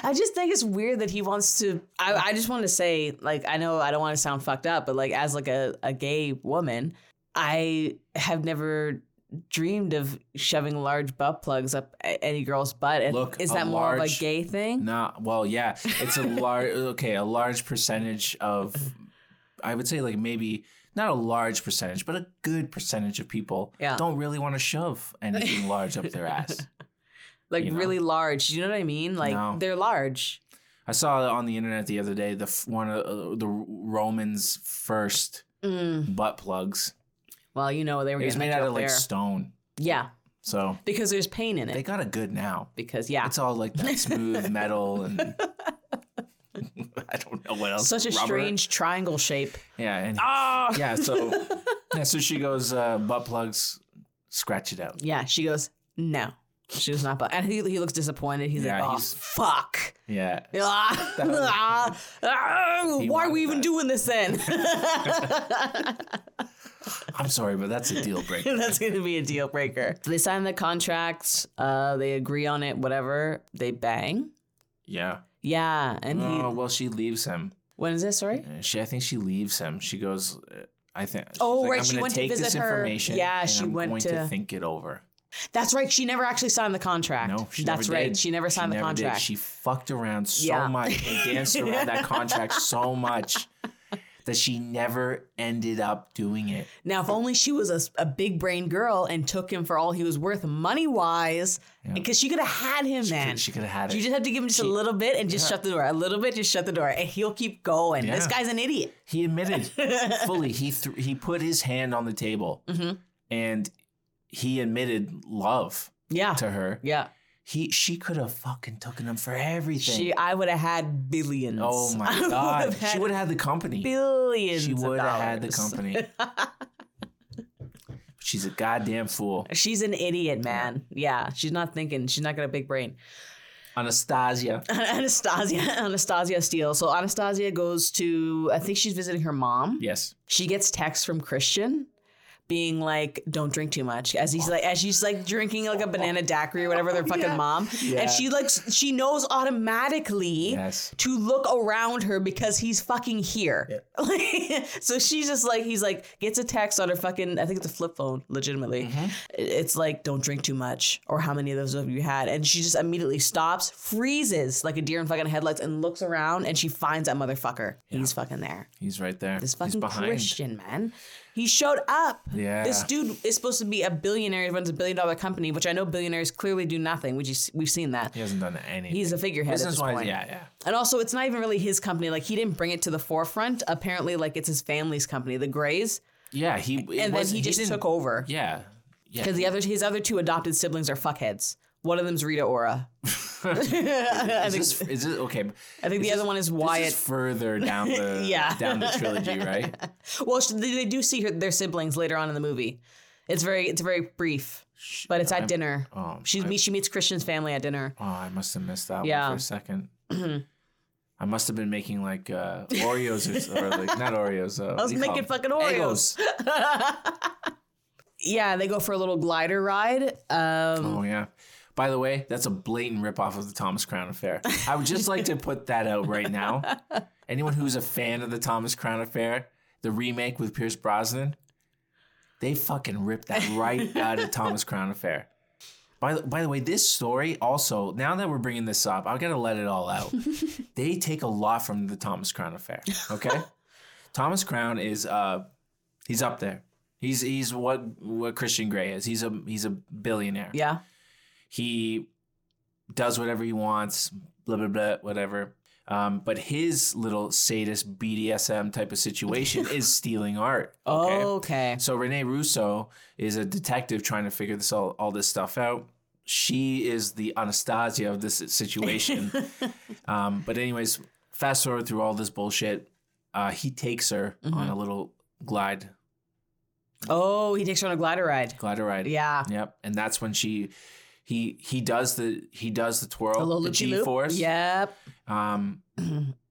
I just think it's weird that he wants to. I, I just want to say, like, I know I don't want to sound fucked up, but like, as like a, a gay woman, I have never dreamed of shoving large butt plugs up any girl's butt. And Look, is that more of a gay thing? no well yeah it's a large [LAUGHS] okay a large percentage of i would say like maybe not a large percentage but a good percentage of people Yeah. don't really want to shove anything large up their ass [LAUGHS] Like you know? really large. You know what I mean? Like No. they're large. I saw on the internet the other day the one of uh, the Romans' first Mm. butt plugs. Well, you know they were It was made out of like stone, Yeah, so because there's pain in it. they got a good now. because yeah, It's all like that smooth [LAUGHS] metal and [LAUGHS] [LAUGHS] I don't know what else. such a Rubber. strange triangle shape. Yeah, and Ah. yeah. So [LAUGHS] yeah, so she goes uh, butt plugs. Scratch it out. Yeah, she goes no. She was not, but and he, he looks disappointed. He's Yeah, like, oh he's- fuck. Yeah. [LAUGHS] Ah, ah, ah, why are we even that. doing this then? I'm sorry, but that's a deal breaker. That's going to be a deal breaker. They sign the contracts. Uh, they agree on it. Whatever. They bang. Yeah. Yeah, and he. Oh well, she leaves him. when is this? Sorry. Uh, She, I think she leaves him. She goes. uh, I think. Oh, like, right, she went to visit her. information Yeah, she I'm went going to- think it over. That's right. She never actually signed the contract. No, she That's never right. did. She never signed the never did. contract. She fucked around so Yeah. much and danced around that [LAUGHS] contract so much that she never ended up doing it. Now, if only she was a, a big brain girl and took him for all he was worth money wise, because she could have had him, She man. could, she could have had it. You just have to give him just a little bit and just shut the door. A little bit, just shut the door, and he'll keep going. This guy's an idiot. he admitted [LAUGHS] fully. He th- he put his hand on the table Mm-hmm. and he admitted love Yeah, to her. yeah. He she could have fucking taken him for everything. She, I would have had billions. oh [LAUGHS] I my would god, have she would have had the company. billions. She would have had the company. [LAUGHS] She's a goddamn fool. She's an idiot, man. Yeah, she's not thinking. She's not got a big brain. Anastasia. [LAUGHS] Anastasia, Anastasia Steele. So Anastasia goes to. I think she's visiting her mom. Yes. she gets text from Christian being like, "Don't drink too much," as he's like, as she's like drinking like a banana daiquiri or whatever their fucking yeah. mom, Yeah. and she like she knows automatically Yes. to look around her because he's fucking here. [LAUGHS] so she's just like, he's like gets a text on her fucking, I think it's a flip phone, legitimately. Mm-hmm. It's like, "Don't drink too much," or "How many of those have you had?" And she just immediately stops, freezes like a deer in fucking headlights, and looks around, and she finds that motherfucker. He's fucking there. He's right there. This He's fucking behind. Christian man. He showed up. Yeah. This dude is supposed to be a billionaire. He runs a billion dollar company, which I know billionaires clearly do nothing. We just we've seen that. He hasn't done anything. He's a figurehead at this point. yeah, yeah. And also, it's not even really his company. Like he didn't bring it to the forefront. Apparently, like it's his family's company, the Greys, Yeah, he and then was- he just took over Yeah. Yeah. because the other his other two adopted siblings are fuckheads. One of them's Rita Ora. [LAUGHS] [LAUGHS] I is think this is it okay? I think the other one is This Wyatt. is further [LAUGHS] down the Yeah. down the trilogy, right? Well, they, they do see her, their siblings later on in the movie. It's very it's very brief, but it's at dinner. Oh, She I, she meets Christian's family at dinner. oh, I must have missed that Yeah. one for a second. [CLEARS THROAT] I must have been making like uh, Oreos or, or like not Oreos. Uh, I was making fucking Oreos. Yeah, they go for a little glider ride. Um, Oh yeah. By the way, that's a blatant ripoff of the Thomas Crown Affair. I would just like to put that out right now. [LAUGHS] Anyone who's a fan of the Thomas Crown Affair, the remake with Pierce Brosnan, They fucking ripped that right [LAUGHS] out of Thomas Crown Affair. By the, by the way, this story also, now that we're bringing this up, I gotta let it all out. [LAUGHS] they take a lot from the Thomas Crown Affair. Okay, Thomas Crown is uh, he's up there. He's he's what what Christian Grey is. He's a he's a billionaire. Yeah. He does whatever he wants. Blah blah blah. Whatever. Um, but his little sadist BDSM type of situation [LAUGHS] is stealing art. Okay. Okay. So Rene Russo is a detective trying to figure this all, all this stuff out. She is the Anastasia of this situation. [LAUGHS] um, but anyways, fast forward through all this bullshit. Uh, he takes her on a little glide Oh, he takes her on a glider ride. glider ride. Yeah. Yep. And that's when she he he does the he does the twirl, the G force. Yep. Um,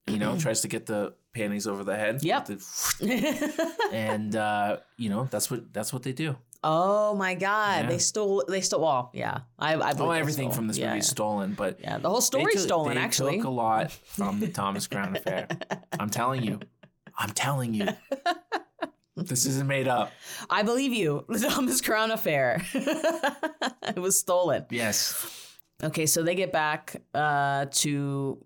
you know, [CLEARS THROAT] tries to get the panties over the head. Yep. The- [LAUGHS] and uh, you know, that's what that's what they do. oh my God. Yeah. They stole. They stole. Well, yeah. I. I Oh, everything stole. from this yeah, movie is yeah. stolen, but Yeah, the whole they story's took- stolen. they Actually, took a lot from the [LAUGHS] Thomas Crown affair. I'm telling you, I'm telling you, [LAUGHS] this isn't made up. I believe you. [LAUGHS] The Thomas Crown affair. [LAUGHS] it was stolen. Yes, Okay, so they get back uh, to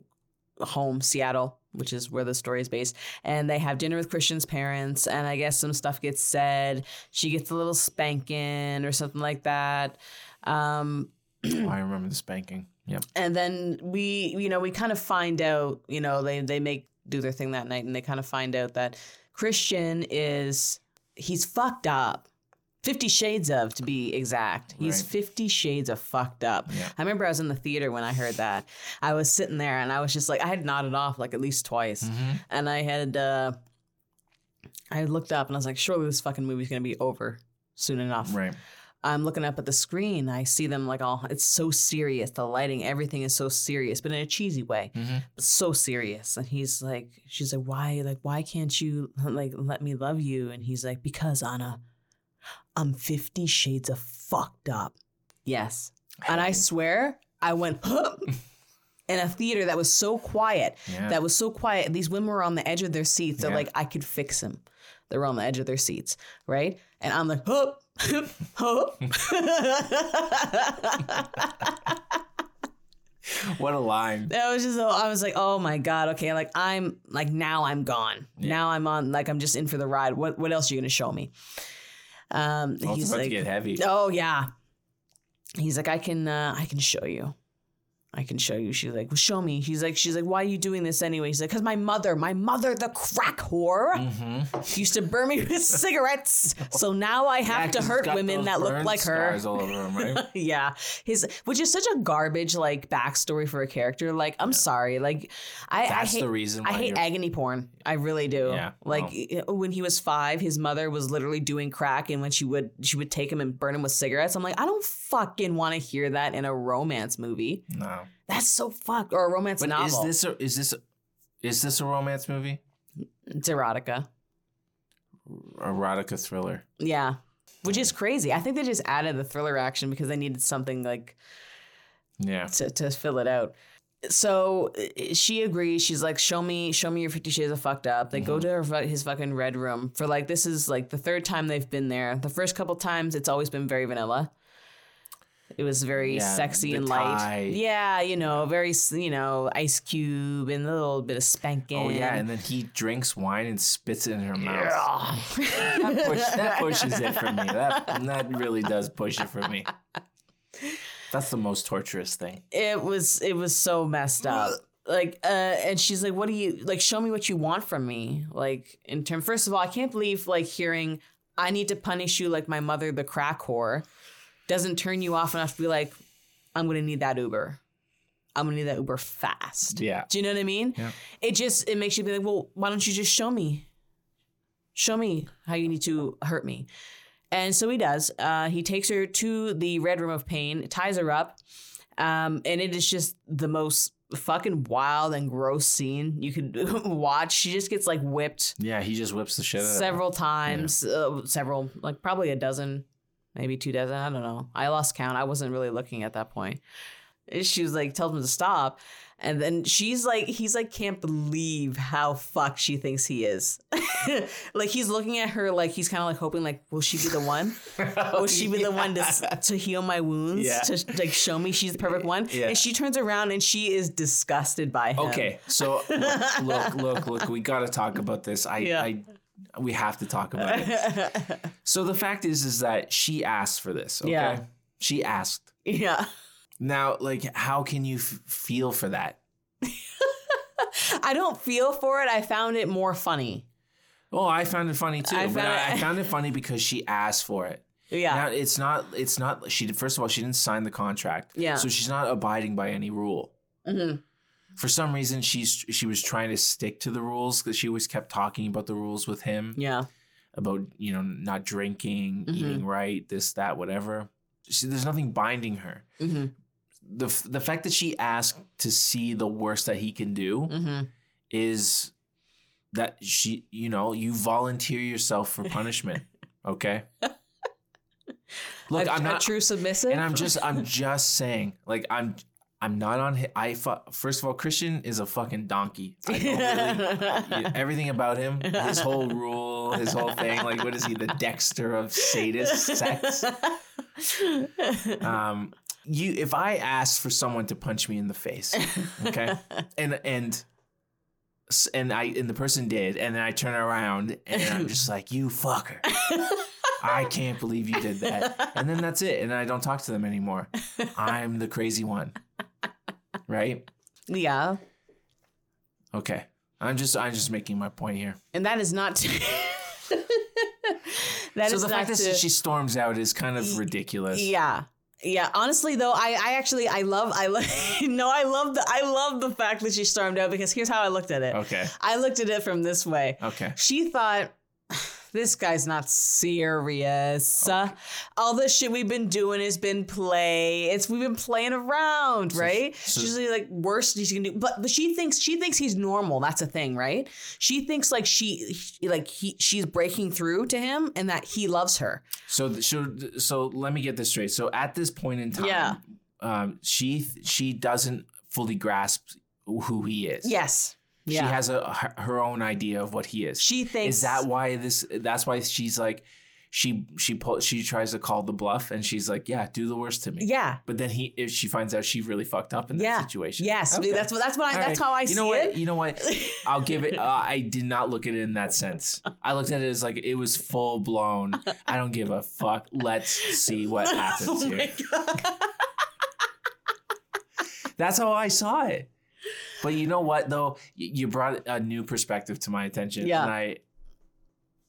home, Seattle, which is where the story is based, and they have dinner with Christian's parents, and I guess some stuff gets said. She gets a little spanking or something like that. Um, oh, I remember the spanking. Yep. and then we, you know, we kind of find out, you know, they they make do their thing that night, and they kind of find out that Christian is he's fucked up. Fifty Shades of, to be exact. He's Right. Fifty Shades of fucked up. Yeah. I remember I was in the theater when I heard that. I was sitting there and I was just like, I had nodded off like at least twice, Mhm. and I had, uh, I looked up and I was like, surely this fucking movie's gonna be over soon enough. Right. I'm looking up at the screen. I see them like all, it's so serious. The lighting, everything is so serious, but in a cheesy way. Mhm. But so serious. And he's like, she's like, why, like, why can't you [LAUGHS] like let me love you? And he's like, because Anna, I'm 50 shades of fucked up. Yes. And I swear, I went, [GASPS] huh, [LAUGHS] in a theater that was so quiet, Yeah. that was so quiet. These women were on the edge of their seats. They're Yeah. like, I could fix him. They were on the edge of their seats, right? And I'm like, [LAUGHS] [LAUGHS] what a line. that was just, I was like, oh my god, okay, like I'm like now I'm gone. Now I'm on, like I'm just in for the ride. What what else are you gonna show me? Um, it's he's about like, to get heavy. oh yeah. He's like, I can, uh, I can show you. I can show you. She's like, well, show me. He's like, she's like, why are you doing this anyway? He's like, because my mother, my mother, the crack whore, Mm-hmm. used to burn me with [LAUGHS] cigarettes. So now I have to hurt women that look like her. Him, right? [LAUGHS] yeah, his which is such a garbage like backstory for a character. Like, I'm sorry, like I, I That's hate the reason I hate you're- agony porn. I really do. Yeah, Like when he was five, his mother was literally doing crack, and when she would she would take him and burn him with cigarettes. I'm like, I don't fucking want to hear that in a romance movie. No. That's so fucked. Or a romance But novel. is this a, is this a, is this a romance movie? it's erotica. Erotica thriller. Yeah. Which is hmm. crazy. I think they just added the thriller action because they needed something like Yeah. to, to fill it out. So she agrees. She's like, "Show me, show me your Fifty Shades of fucked up." They go mm-hmm. to her, his fucking red room for like this is like the third time they've been there. The first couple times, it's always been very vanilla. It was very Yeah, sexy and light. tie. Yeah, you know, very you know, Ice Cube and a little bit of spanking. Oh yeah, and then he drinks wine and spits it in her mouth. Yeah. That, push, that pushes it for me. That that really does push it for me. That's the most torturous thing. it was it was so messed up like uh and she's like what do you like show me what you want from me like in term first of all i can't believe like hearing i need to punish you like my mother the crack whore doesn't turn you off enough to be like i'm gonna need that uber i'm gonna need that uber fast Yeah. do you know what i mean Yeah. it just it makes you be like well why don't you just show me show me how you need to hurt me and so he does. Uh, he takes her to the red room of pain, ties her up, um, and it is just the most fucking wild and gross scene you could [LAUGHS] watch. She just gets like whipped Yeah, he just whips the shit out of her. several times, uh, several, like probably a dozen, maybe two dozen. I don't know. I lost count. I wasn't really looking at that point. she was like tells him to stop and then she's like he's like can't believe how fucked she thinks he is [LAUGHS] like he's looking at her like he's kind of like hoping like will she be the one [LAUGHS] will she be the one to, to heal my wounds Yeah. to like show me she's the perfect one Yeah. and she turns around and she is disgusted by him Okay, so look, [LAUGHS] look, look, look. We got to talk about this. I, Yeah. I, we have to talk about it. [LAUGHS] So the fact is, is that she asked for this. Okay, Yeah. she asked. yeah Now, like, how can you f- feel for that? [LAUGHS] i don't feel for it i found it more funny Oh, I found it funny too. I but found I, I found it funny because she asked for it. yeah Now it's not. It's not. She did- first of all, she didn't sign the contract. Yeah. So she's not abiding by any rule. Mhm. For some reason, she's she was trying to stick to the rules because she always kept talking about the rules with him yeah about you know not drinking, Mhm. eating right, this that whatever. She, there's nothing binding her. hmm the The fact that she asked to see the worst that he can do hmm is that she you know you volunteer yourself for punishment. [LAUGHS] okay. [LAUGHS] Look, a, I'm a not true submissive and I'm just I'm just saying like I'm I'm not on hi- I fu- first of all Christian is a fucking donkey. I don't really, [LAUGHS] everything about him, his whole rule, his whole thing like what is he the Dexter of sadist sex? [LAUGHS] Um you if I asked for someone to punch me in the face, okay? [LAUGHS] And and and I and the person did and then I turn around and I'm just like you fucker. I can't believe you did that. And then that's it. And then I don't talk to them anymore. I'm the crazy one. Right? yeah Okay. I'm just I'm just making my point here. and that is not to [LAUGHS] that so the fact that she storms out is kind of ridiculous. yeah yeah honestly though i i actually i love i love [LAUGHS] no i love the i love the fact that she stormed out because here's how i looked at it Okay. i looked at it from this way Okay. she thought this guy's not serious. Uh, all the shit we've been doing has been play. It's we've been playing around, right? so- She's like worst she can do, but but she thinks she thinks he's normal. That's a thing, right? She thinks like she like he she's breaking through to him and that he loves her. So so so let me get this straight. So at this point in time, Yeah. um, she she doesn't fully grasp who he is. Yes, She has a her, her own idea of what he is. she thinks is that why this that's why she's like she she pull, she tries to call the bluff and she's like yeah do the worst to me Yeah. but then he if she finds out she really fucked up in that Yeah. situation Yes, Okay. that's what that's what I, All that's right. how I see it. you know what it. you know what [LAUGHS] I'll give it uh, I did not look at it in that sense I looked at it as like it was full blown I don't give a fuck let's see what [LAUGHS] happens Oh here that's how I saw it but you know what though? You brought a new perspective to my attention Yeah. and I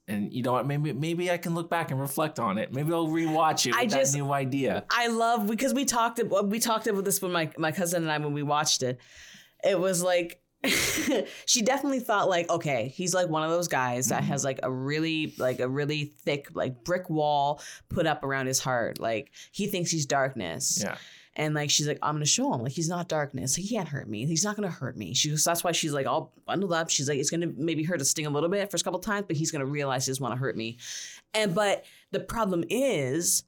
and you know what? Maybe maybe I can look back and reflect on it. Maybe I'll rewatch it with I that just- new idea. I love because we talked we talked about this with my my cousin and I when we watched it. It was like [LAUGHS] she definitely thought like okay he's like one of those guys that has mm-hmm. like a really like a really thick like brick wall put up around his heart. Like he thinks he's darkness. Yeah and like she's like i'm gonna show him. Like he's not darkness. He can't hurt me. He's not gonna hurt me. She goes that's why she's like all bundled up. She's like it's gonna maybe hurt a sting a little bit first couple times but he's gonna realize he doesn't want to hurt me. And but the problem is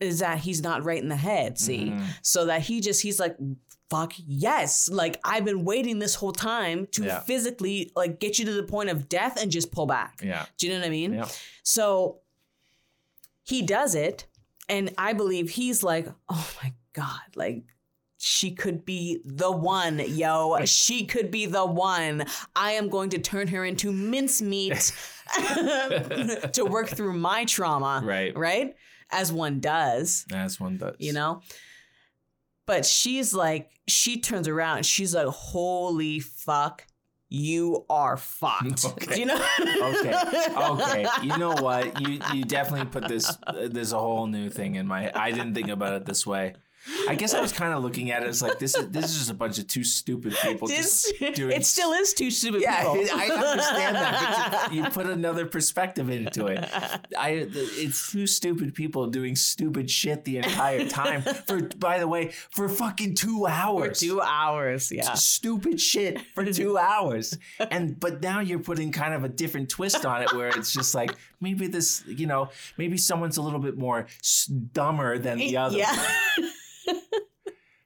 is that he's not right in the head see? Mhm. so that he just he's like fuck yes. Like i've been waiting this whole time to Yeah. physically like get you to the point of death and just pull back. Yeah. Do you know what i mean? Yeah. So he does it, and I believe he's like, oh my God, like she could be the one, yo. She could be the one. I am going to turn her into mincemeat [LAUGHS] to work through my trauma. right Right? As one does, As one does you know? But she's like, she turns around, and she's like, holy fuck, you are fucked. [LAUGHS] Okay. Do you know? okay okay [LAUGHS] you know what you you definitely put this uh, there's a whole new thing in my I didn't think about it this way I guess I was kind of looking at it as like this is this is just a bunch of two stupid people just doing it still is two stupid yeah people. I understand that but you, [LAUGHS] you put another perspective into it I it's two stupid people doing stupid shit the entire time for by the way for fucking two For hours two hours, yeah. stupid shit for two hours. And but now you're putting kind of a different twist on it where it's just like maybe this, you know, maybe someone's a little bit more dumber than the [LAUGHS] other. Yeah. [LAUGHS]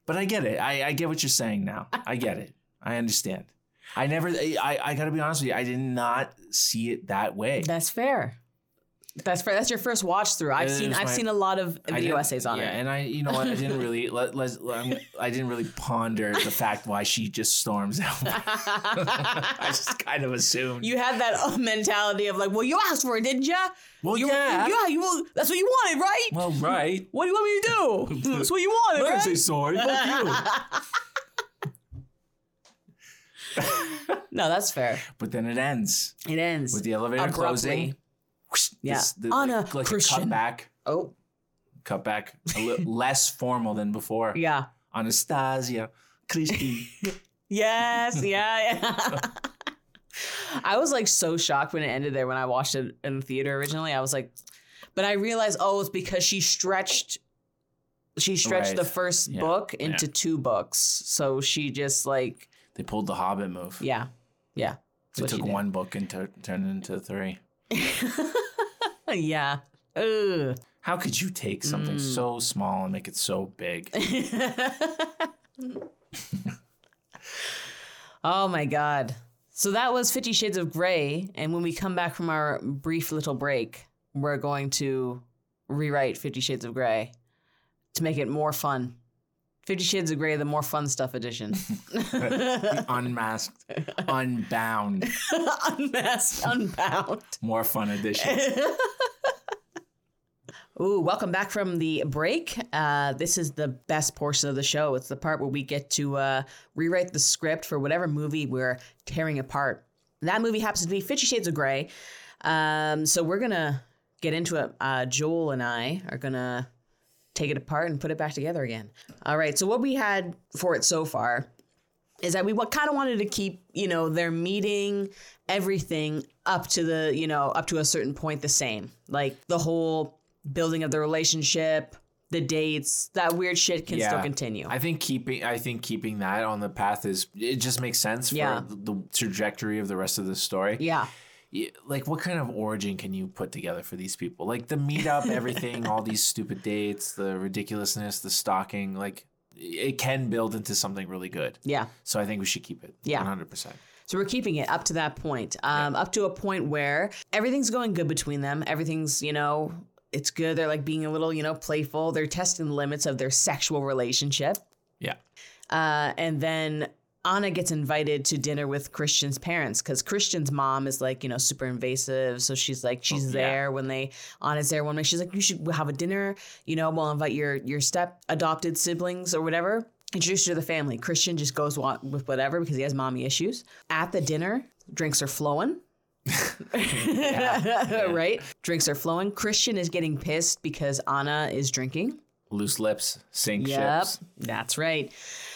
But I get it. I, I get what you're saying now. I get it. I understand. I never. I I gotta be honest with you. I did not see it that way. That's fair. That's. That's your first watch through. I've seen I've my- seen a lot of video essays on yeah, it. and I, you know what, I didn't really let, let, I didn't really ponder the fact why she just storms out. [LAUGHS] I just kind of assumed. you had that uh, mentality of like, well, you asked for it, didn't you? well, You, yeah. yeah, you. Well, that's what you wanted, right? Well, right. what do you want me to do? [LAUGHS] that's what you wanted, I'm gonna right? say sorry. Fuck you. [LAUGHS] no, that's fair. But then it ends It ends with the elevator abruptly. closing. Whoosh, Yeah. this- the- Anna like, like a Christian. cut back, Oh, cut back, a li- [LAUGHS] less formal than before. yeah. Anastasia, Christy. [LAUGHS] Yes, yeah, yeah. [LAUGHS] I was like so shocked when it ended there when I watched it in the theater originally. I was like, but I realized, oh, it's because she stretched she stretched Right. the first Yeah. book into two books. So she just like they pulled the Hobbit move. yeah. Yeah. They took one book and tur- turned it into three. [LAUGHS] yeah. Ugh. How could you take something Mm. so small and make it so big? [LAUGHS] oh my god. So that was 50 Shades of Grey and when we come back from our brief little break, we're going to rewrite 50 Shades of Grey to make it more fun. 50 Shades of Grey the more fun stuff edition. [LAUGHS] The unmasked, unbound, [LAUGHS] Unmasked, unbound. more fun edition. [LAUGHS] Ooh, welcome back from the break. Uh, this is the best portion of the show. It's the part where we get to uh, rewrite the script for whatever movie we're tearing apart. That movie happens to be Fifty Shades of Grey. Um, so we're gonna get into it. Uh, Joel and I are gonna take it apart and put it back together again. All right. So what we had for it so far is that we what kind of wanted to keep, you know, their meeting, everything up to the, you know, up to a certain point the same. Like the whole building of the relationship, the dates, that weird shit can still continue. I think keeping I think keeping that on the path is it just makes sense for Yeah. the trajectory of the rest of the story. yeah. Yeah, Like what kind of origin can you put together for these people? Like the meetup, everything, all these stupid dates, the ridiculousness, the stalking, like it can build into something really good. Yeah. So I think we should keep it. Yeah. 100%. So we're keeping it up to that point, um, up to a point where everything's going good between them. Everything's, you know, it's good. They're like being a little, you know, playful. They're testing the limits of their sexual relationship. Yeah. Uh, and then Anna gets invited to dinner with Christian's parents because Christian's mom is like, you know, super invasive. So she's like, oh, she's Oh, yeah. there when they Anna's there one night. She's like, you should have a dinner. You know, we'll invite your your step adopted siblings or whatever. Introduce you to the family. Christian just goes with whatever because he has mommy issues. At the dinner, drinks are flowing. [LAUGHS] [LAUGHS] right? Drinks are flowing. Christian is getting pissed because Anna is drinking. Loose lips, sink Yep, ships. that's right.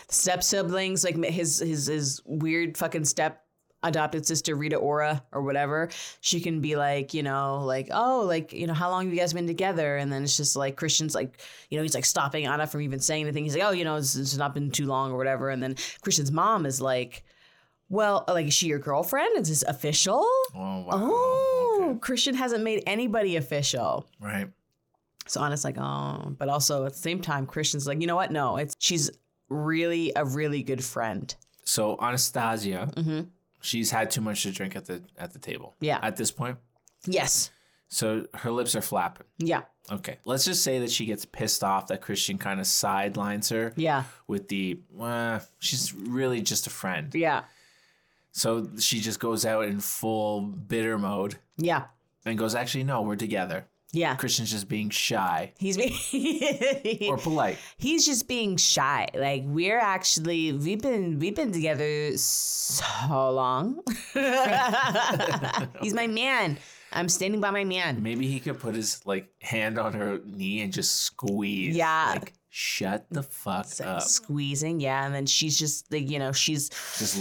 Step siblings, like his his his weird fucking step adopted sister Rita Ora or whatever. She can be like, you know, like oh, like you know, how long have you guys been together? And then it's just like Christian's like, you know, he's like stopping Anna from even saying anything. He's like, oh, you know, it's, it's not been too long or whatever. And then Christian's mom is like, well, like is she your girlfriend? Is this official? Oh, wow. Oh, Okay. Christian hasn't made anybody official. Right. So Anna's like, oh, but also at the same time, Christian's like, you know what? No, it's she's really a really good friend. So Anastasia, hmm she's had too much to drink at the at the table. Yeah. At this point. Yes. So her lips are flapping. Yeah. Okay. Let's just say that she gets pissed off that Christian kind of sidelines her Yeah. with the, uh, she's really just a friend. Yeah. So she just goes out in full bitter mode Yeah. and goes, actually, no, we're together. Yeah. Christian's just being shy He's being [LAUGHS] or polite. he's just being shy. Like we're actually we've been we've been together so long. [LAUGHS] he's my man. I'm standing by my man. Maybe he could put his like hand on her knee and just squeeze. Yeah. Like, shut the fuck So up. squeezing, yeah, and then she's just like you know she's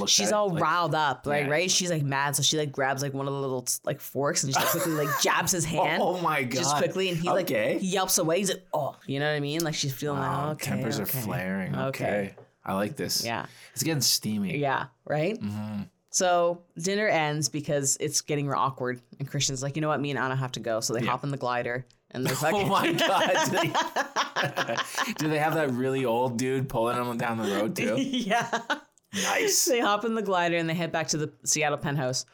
she's all like- riled up, like Yeah. right? She's like mad, so she like grabs like one of the little like forks and just quickly like [LAUGHS] jabs his hand. Oh my god. just quickly, and he like Okay. he yelps away. He's like, "Oh, you know what I mean?" Like she's feeling Wow, like, "Okay, tempers okay. are flaring. Okay. Okay. I like this. Yeah, It's getting steamy. yeah, right. hmm So dinner ends because it's getting awkward, and Christian's like, "You know what? Me and Anna have to go." So they Yeah. hop in the glider And they're [LAUGHS] oh fucking. Oh my [LAUGHS] god! [LAUGHS] Do they, have that really old dude pulling them down the road too? yeah. Nice. They hop in the glider and they head back to the Seattle penthouse.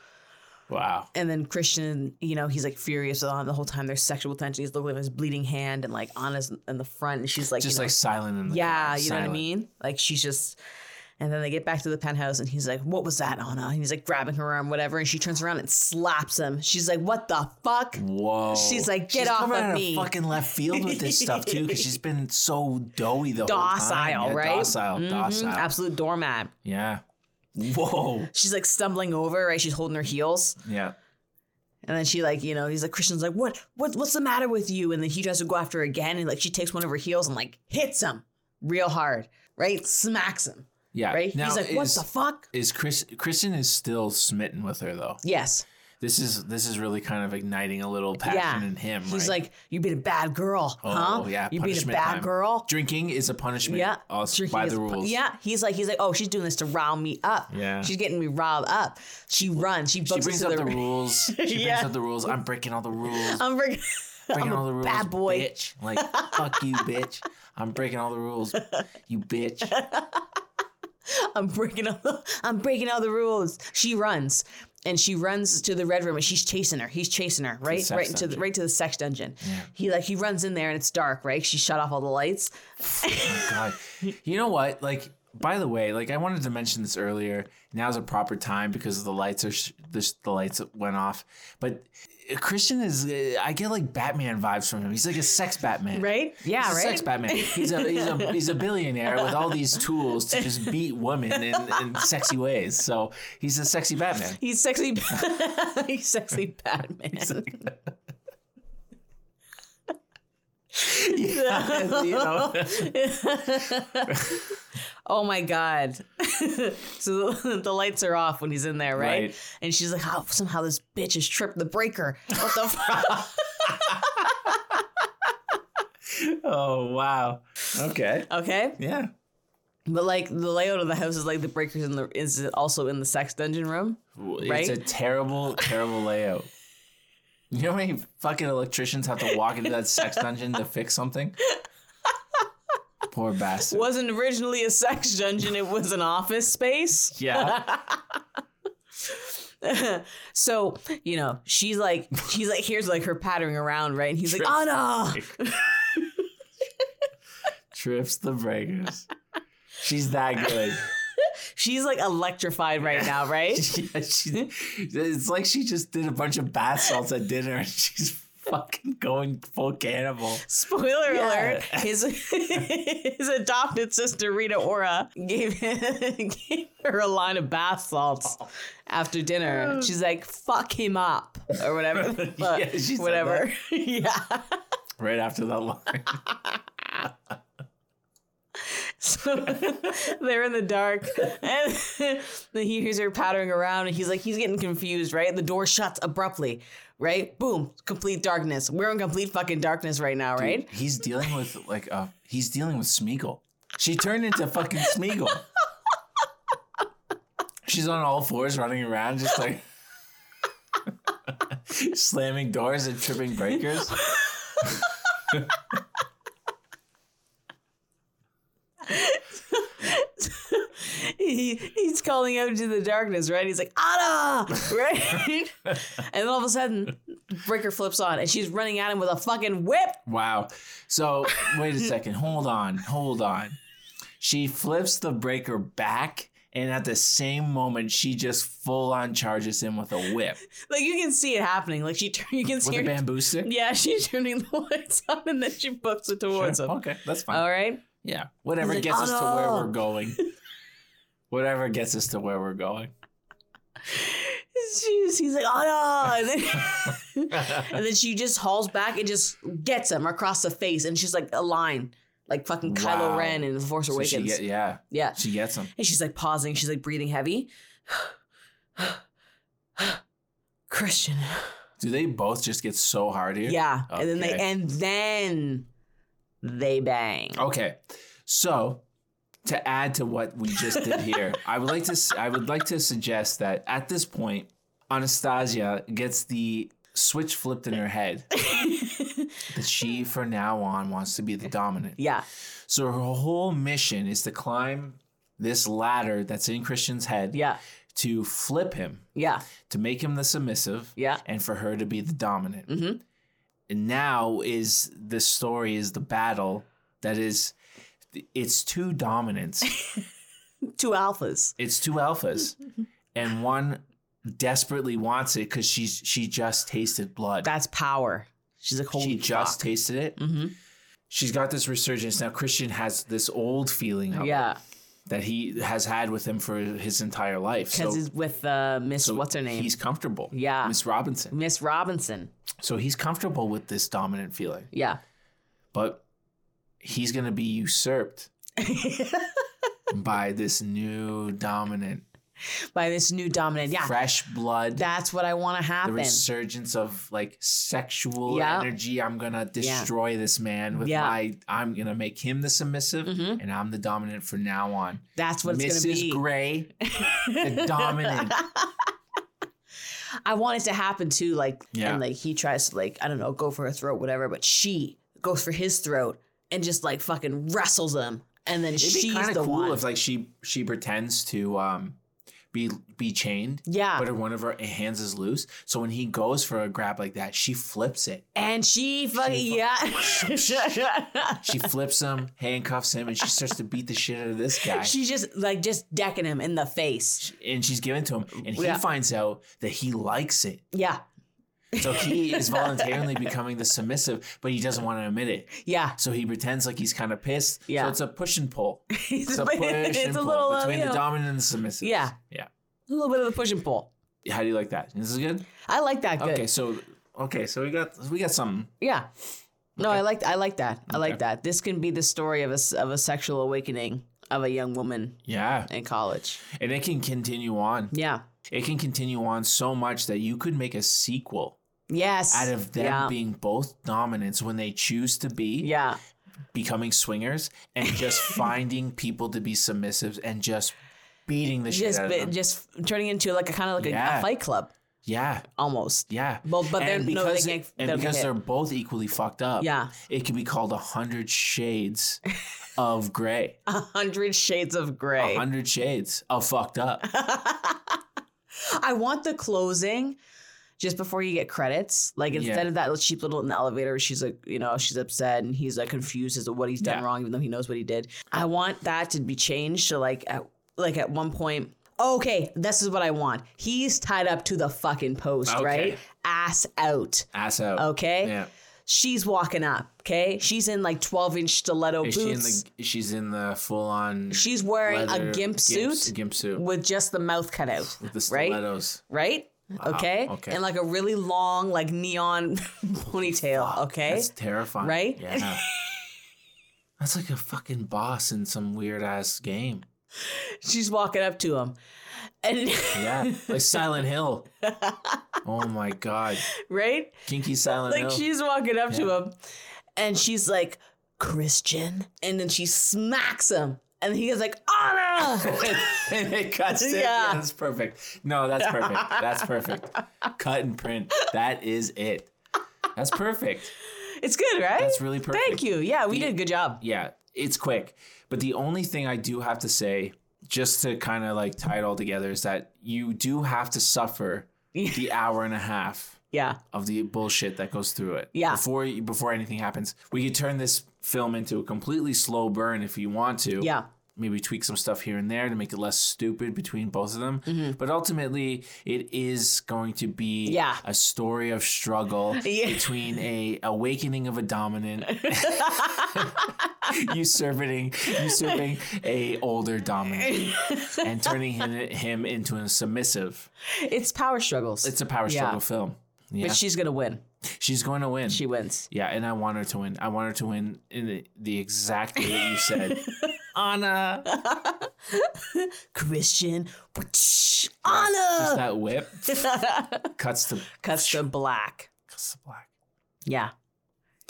Wow. And then Christian, you know, he's like furious with the whole time. There's sexual tension. He's looking at his bleeding hand and like on his in the front, and she's like, Just you know, like silent in the yeah, car, you know what I mean? Like she's just. And then they get back to the penthouse, and he's like, "What was that, Anna?" And he's like grabbing her arm, whatever. And she turns around and slaps him. She's like, "What the fuck?" Whoa. She's like, "Get She's off coming of out of me." fucking left field with this stuff too, because she's been so doughy the whole time. Yeah, right? Docile, Mhm, docile. Absolute doormat. Yeah. Whoa. She's like stumbling over, right? She's holding her heels. Yeah. And then she like, you know, he's like, Christian's like, what, what, what's the matter with you? And then he tries to go after her again, and like she takes one of her heels and like hits him real hard, right? Smacks him, Yeah. right? Now, he's like, what is, the fuck? is Chris Kristen is still smitten with her though. Yes. This is this is really kind of igniting a little passion Yeah. in him. He's right? like, you being a bad girl, oh, huh? Oh, yeah, You being a bad time. girl. drinking is a punishment. Yeah. Also Drinking by the pu- rules. Yeah. He's like, he's like, oh, she's doing this to rile me up. Yeah. She's getting me riled up. She runs. She She brings up the, the rules. [LAUGHS] She brings Yeah. up the rules. I'm breaking all the rules. I'm breaking, breaking I'm all the rules. bad boy. Bitch. Like, fuck you, bitch. I'm breaking all the rules. You bitch. [LAUGHS] [LAUGHS] I'm breaking all the, I'm breaking all the rules. She runs and she runs to the red room and she's chasing her. He's chasing her right, right into the right to the sex dungeon. He like he runs in there and it's dark. Right, she shut off all the lights. Oh, God. You know what? Like, by the way, like I wanted to mention this earlier. Now's a proper time because the lights are sh- the, the lights went off. But Christian is uh, I get like Batman vibes from him. He's like a sex Batman. Right? Yeah. He's a right. sex Batman. He's a he's a he's a billionaire with all these tools to just beat women in, in sexy ways. So he's a sexy Batman. He's sexy. [LAUGHS] He's sexy Batman. [LAUGHS] [LAUGHS] [LAUGHS] Yeah, you know. [LAUGHS] oh my god. so the, lights are off when he's in there, right? Right. And she's like, "Oh, somehow this bitch has tripped the breaker. What the fuck?" Oh wow. Okay. okay. Yeah. But like the layout of the house is like the breakers in the is also in the sex dungeon room. Right? It's a terrible, terrible layout. [LAUGHS] You know how many fucking electricians have to walk into that sex dungeon to fix something? [LAUGHS] Poor bastard. Wasn't originally a sex dungeon, it was an office space. Yeah. [LAUGHS] So, you know, she's like she's like here's like her pattering around, right? And he's like, Trip. Anna Trips the breakers. She's that good. She's like electrified right now, right? [LAUGHS] Yeah, she, it's like she just did a bunch of bath salts at dinner and she's fucking going full cannibal. Spoiler Yeah. alert: his [LAUGHS] his adopted sister Rita Ora gave, him, [LAUGHS] gave her a line of bath salts after dinner. Oh. She's like, "Fuck him up" or whatever. Yeah, whatever. yeah. Right after that line. [LAUGHS] So [LAUGHS] they're in the dark, and [LAUGHS] then he hears her pattering around, and he's like, he's getting confused, right? The door shuts abruptly, right? Boom, complete darkness. We're in complete fucking darkness right now, right? He's dealing with like uh he's dealing with Smeagol. She turned into fucking Smeagol. She's on all fours running around just like slamming doors and tripping breakers. He, he's calling out into the darkness, right? He's like, Anna! Right? [LAUGHS] and then all of a sudden, breaker flips on and she's running at him with a fucking whip. Wow. So wait a second. Hold on. Hold on. She flips the breaker back, and at the same moment, she just full on charges him with a whip Like you can see it happening. Like she, turn- you can see with her. bamboo stick. Yeah, [LAUGHS] she's turning the lights on and then she books it towards Sure. him. Okay, that's fine. All right. Yeah, whatever like, gets "Oh, us to where we're going. [LAUGHS] whatever gets us to where we're going. She's, he's like, oh no. And then, [LAUGHS] and then she just hauls back and just gets him across the face. And she's like a line, like fucking Kylo Wow. Ren in The Force So she Awakens. get, yeah, yeah. she gets him. And she's like pausing. She's like breathing heavy. [SIGHS] Christian. Do they both just get so hard here? Yeah. And then they and then they bang. Okay, so to add to what we just did here, [LAUGHS] I would like to I would like to suggest that at this point, Anastasia gets the switch flipped in her head, [LAUGHS] that she, for now on, wants to be the dominant. Yeah. So her whole mission is to climb this ladder that's in Christian's head Yeah. to flip him, Yeah. to make him the submissive, Yeah. and for her to be the dominant. Mm-hmm. And now is the story is the battle that is it's two dominants. [LAUGHS] Two alphas. it's two alphas. [LAUGHS] And one desperately wants it because she's she just tasted blood. That's power. She's like, holy she just tasted it. hmm She's got this resurgence. Now Christian has this old feeling of Yeah. that he has had with him for his entire life. Because So, he's with uh, Miss, so what's her name? He's comfortable. Yeah. Miss Robinson. Miss Robinson. So he's comfortable with this dominant feeling. Yeah. But he's gonna be usurped [LAUGHS] by this new dominant By this new dominant. Yeah. fresh blood. That's what I want to happen. the resurgence of like sexual Yeah. energy. I'm gonna destroy this man with Yeah. my. I'm gonna make him the submissive, Mhm. and I'm the dominant from now on. That's what it's Mrs. going to be. Grey, the dominant. [LAUGHS] I want it to happen too. Like, Yeah. and like he tries to like, I don't know, go for her throat, whatever, but she goes for his throat and just like fucking wrestles him. And then It'd be she's kind of the cool one. if like she she pretends to um be be chained, yeah. but her, one of her hands is loose. So when he goes for a grab like that, she flips it. and she fucking, She yeah. [LAUGHS] She [LAUGHS] flips him, handcuffs him, and she starts to beat the shit out of this guy. She's just like just decking him in the face. and she's giving to him, and he Yeah. finds out that he likes it. Yeah. So he [LAUGHS] is voluntarily becoming the submissive, but he doesn't want to admit it. Yeah. So he pretends like he's kind of pissed. Yeah. So it's a push and pull. [LAUGHS] it's a push it's and a pull little, uh, between you the dominant and the submissive. Yeah. Yeah. a little bit of the push and pull. How do you like that? This is good. I like that. Good. Okay, so okay, so we got we got something. Yeah. No, Okay. I like I like that. I like Okay. that. This can be the story of a of a sexual awakening of a young woman Yeah, in college. and it can continue on. Yeah. It can continue on so much that you could make a sequel Yes. out of them yeah. being both dominants when they choose to be Yeah. becoming swingers and just [LAUGHS] finding people to be submissives and just beating the shit out of them. just turning into like a kind of like a, Yeah. a fight club Yeah, almost. yeah. Well, but they're and no, they because, can't. and because get they're both equally fucked up, Yeah. it can be called a hundred shades [LAUGHS] of gray. a hundred shades of gray. A hundred shades of fucked up. [LAUGHS] I want the closing just before you get credits. Like instead Yeah. of that cheap little in the elevator, she's like, you know, she's upset and he's like confused as to what he's done Yeah. wrong, even though he knows what he did. I want that to be changed to like, at, like at one point. Okay, this is what I want. He's tied up to the fucking post, Okay. right? Ass out. Ass out. Okay. Yeah. She's walking up. Okay. She's in like 12 inch stiletto Is she in boots. the? She's in the full on. She's wearing a gimp suit Gimp suit with just the mouth cut out. with the stilettos, right? stilettos. Right? Okay? okay. And like a really long, like neon [LAUGHS] ponytail. Okay. That's terrifying. Right? Yeah. [LAUGHS] That's like a fucking boss in some weird ass game. She's walking up to him. And [LAUGHS] Yeah, like Silent Hill. Oh my god, right? Kinky Silent Like Hill. Like she's walking up to him and she's like, Christian. And then she smacks him. And he is like, Anna! [LAUGHS] and it cuts it. Yeah. Yeah, that's perfect. No, that's perfect. That's perfect. Cut and print. That is it. That's perfect. it's good, right? That's really perfect. Thank you. Yeah, we The- did a good job. Yeah, it's quick. But the only thing I do have to say, just to kind of like tie it all together, is that you do have to suffer the hour and a half Yeah. of the bullshit that goes through it. Yeah. Before before anything happens, we could turn this film into a completely slow burn if you want to. Yeah. Maybe tweak some stuff here and there to make it less stupid between both of them. But ultimately, it is going to be Mm-hmm. Yeah. a story of struggle [LAUGHS] Yeah. between a awakening of a dominant [LAUGHS] usurping usurping a older dominant [LAUGHS] and turning him, him into a submissive. It's power struggles. It's a power Yeah. struggle film. Yeah. But she's going to win. She's going to win. She wins. yeah, and I want her to win. I want her to win in the, the exact way that you said. [LAUGHS] Anna. [LAUGHS] Christian. Anna. Just that whip [LAUGHS] cuts to Cuts to black. cuts to black. Yeah.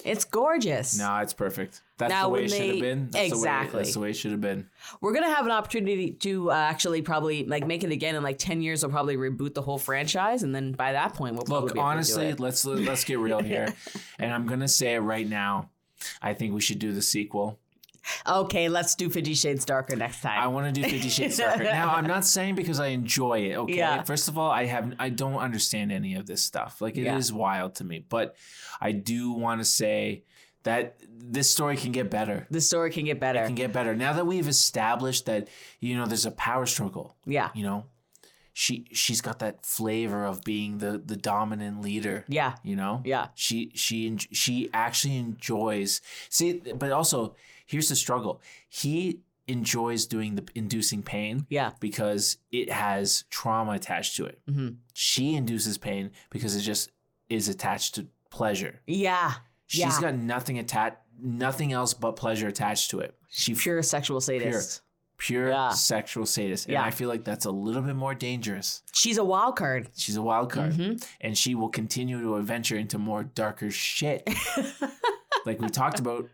It's gorgeous. No, it's perfect. That's Now, the way it should have been. That's The way, Exactly. that's the way it should have been. We're gonna have an opportunity to uh, actually probably like make it again in like ten years. We'll probably reboot the whole franchise, and then by that point, we'll probably Look, be able to do honestly, let's let's get real [LAUGHS] here, and I'm gonna say it right now. I think we should do the sequel. okay, let's do Fifty Shades Darker next time. I want to do Fifty Shades Darker. [LAUGHS] Now, I'm not saying because I enjoy it. Okay, Yeah. first of all, I have I don't understand any of this stuff. Like it is Yeah. wild to me, but I do want to say that this story can get better. the story can get better. Can get better now that we've established that you know there's a power struggle. yeah, You know, she she's got that flavor of being the the dominant leader. yeah, You know. yeah, She she she actually enjoys see, but also here's the struggle. He enjoys doing the inducing pain yeah. because it has trauma attached to it. hmm She induces pain because it just is attached to pleasure. Yeah, She's yeah. got nothing attached, nothing else but pleasure attached to it. She Pure sexual sadist. pure Yeah. sexual sadist, and Yeah. I feel like that's a little bit more dangerous. She's a wild card. She's a wild card, Mhm. and she will continue to adventure into more darker shit. [LAUGHS] like we talked about,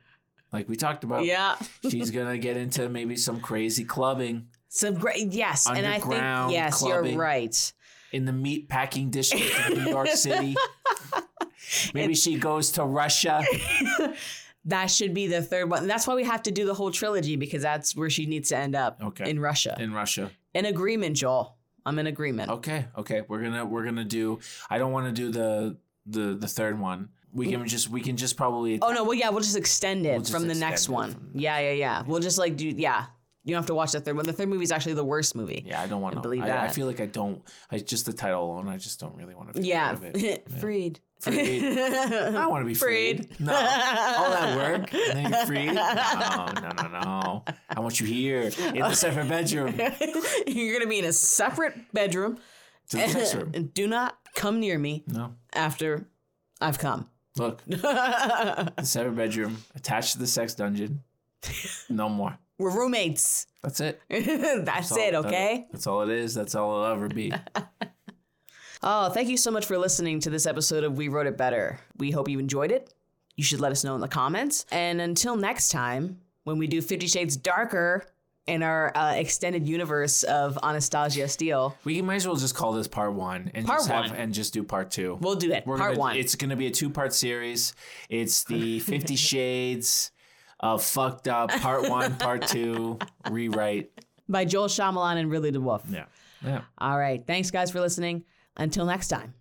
like we talked about. Yeah. She's gonna get into maybe some crazy clubbing Some great yes, and I think yes, clubbing. you're right. in the meat packing district of New York [LAUGHS] City. Maybe she goes to Russia. [LAUGHS] That should be the third one. That's why we have to do the whole trilogy because that's where she needs to end up. Okay. In Russia. In Russia. In agreement, Joel. I'm in agreement. Okay, okay. We're gonna we're gonna do. I don't want to do the the the third one. We can just we can just probably. Oh no, well yeah, we'll just extend it We'll just from the extend next one. Yeah, yeah, yeah. We'll just like do yeah. You don't have to watch the third one. The third movie is actually the worst movie. Yeah, I don't want to believe I, I feel like I don't. I just the title alone. I just don't really want to. Be Yeah. Part of it. [LAUGHS] Freed. Freed. [LAUGHS] I don't want to be freed. Freed. No, all that work [LAUGHS] and then you're freed. No, no, no, no. I want you here in the separate bedroom You're gonna be in a separate bedroom. to the sex room. and do not come near me No, after I've come. look, the separate bedroom attached to the sex dungeon. No more. We're roommates. [LAUGHS] That's it. That's all- it, that- okay? that's all it is. That's all it'll ever be. [LAUGHS] Oh, thank you so much for listening to this episode of We Wrote It Better. We hope you enjoyed it. You should let us know in the comments. And until next time, when we do Fifty Shades Darker in our uh, extended universe of Anastasia Steele, We might as well just call this part one and Part just have one. and just do part two. we'll do it. We're Part gonna, one. It's going to be a two part series. It's the [LAUGHS] Fifty Shades of Fucked Up Part One, Part Two rewrite. by Joel Shyamalan and Ridley DeWolf. Yeah, yeah. All right. Thanks, guys, for listening. Until next time.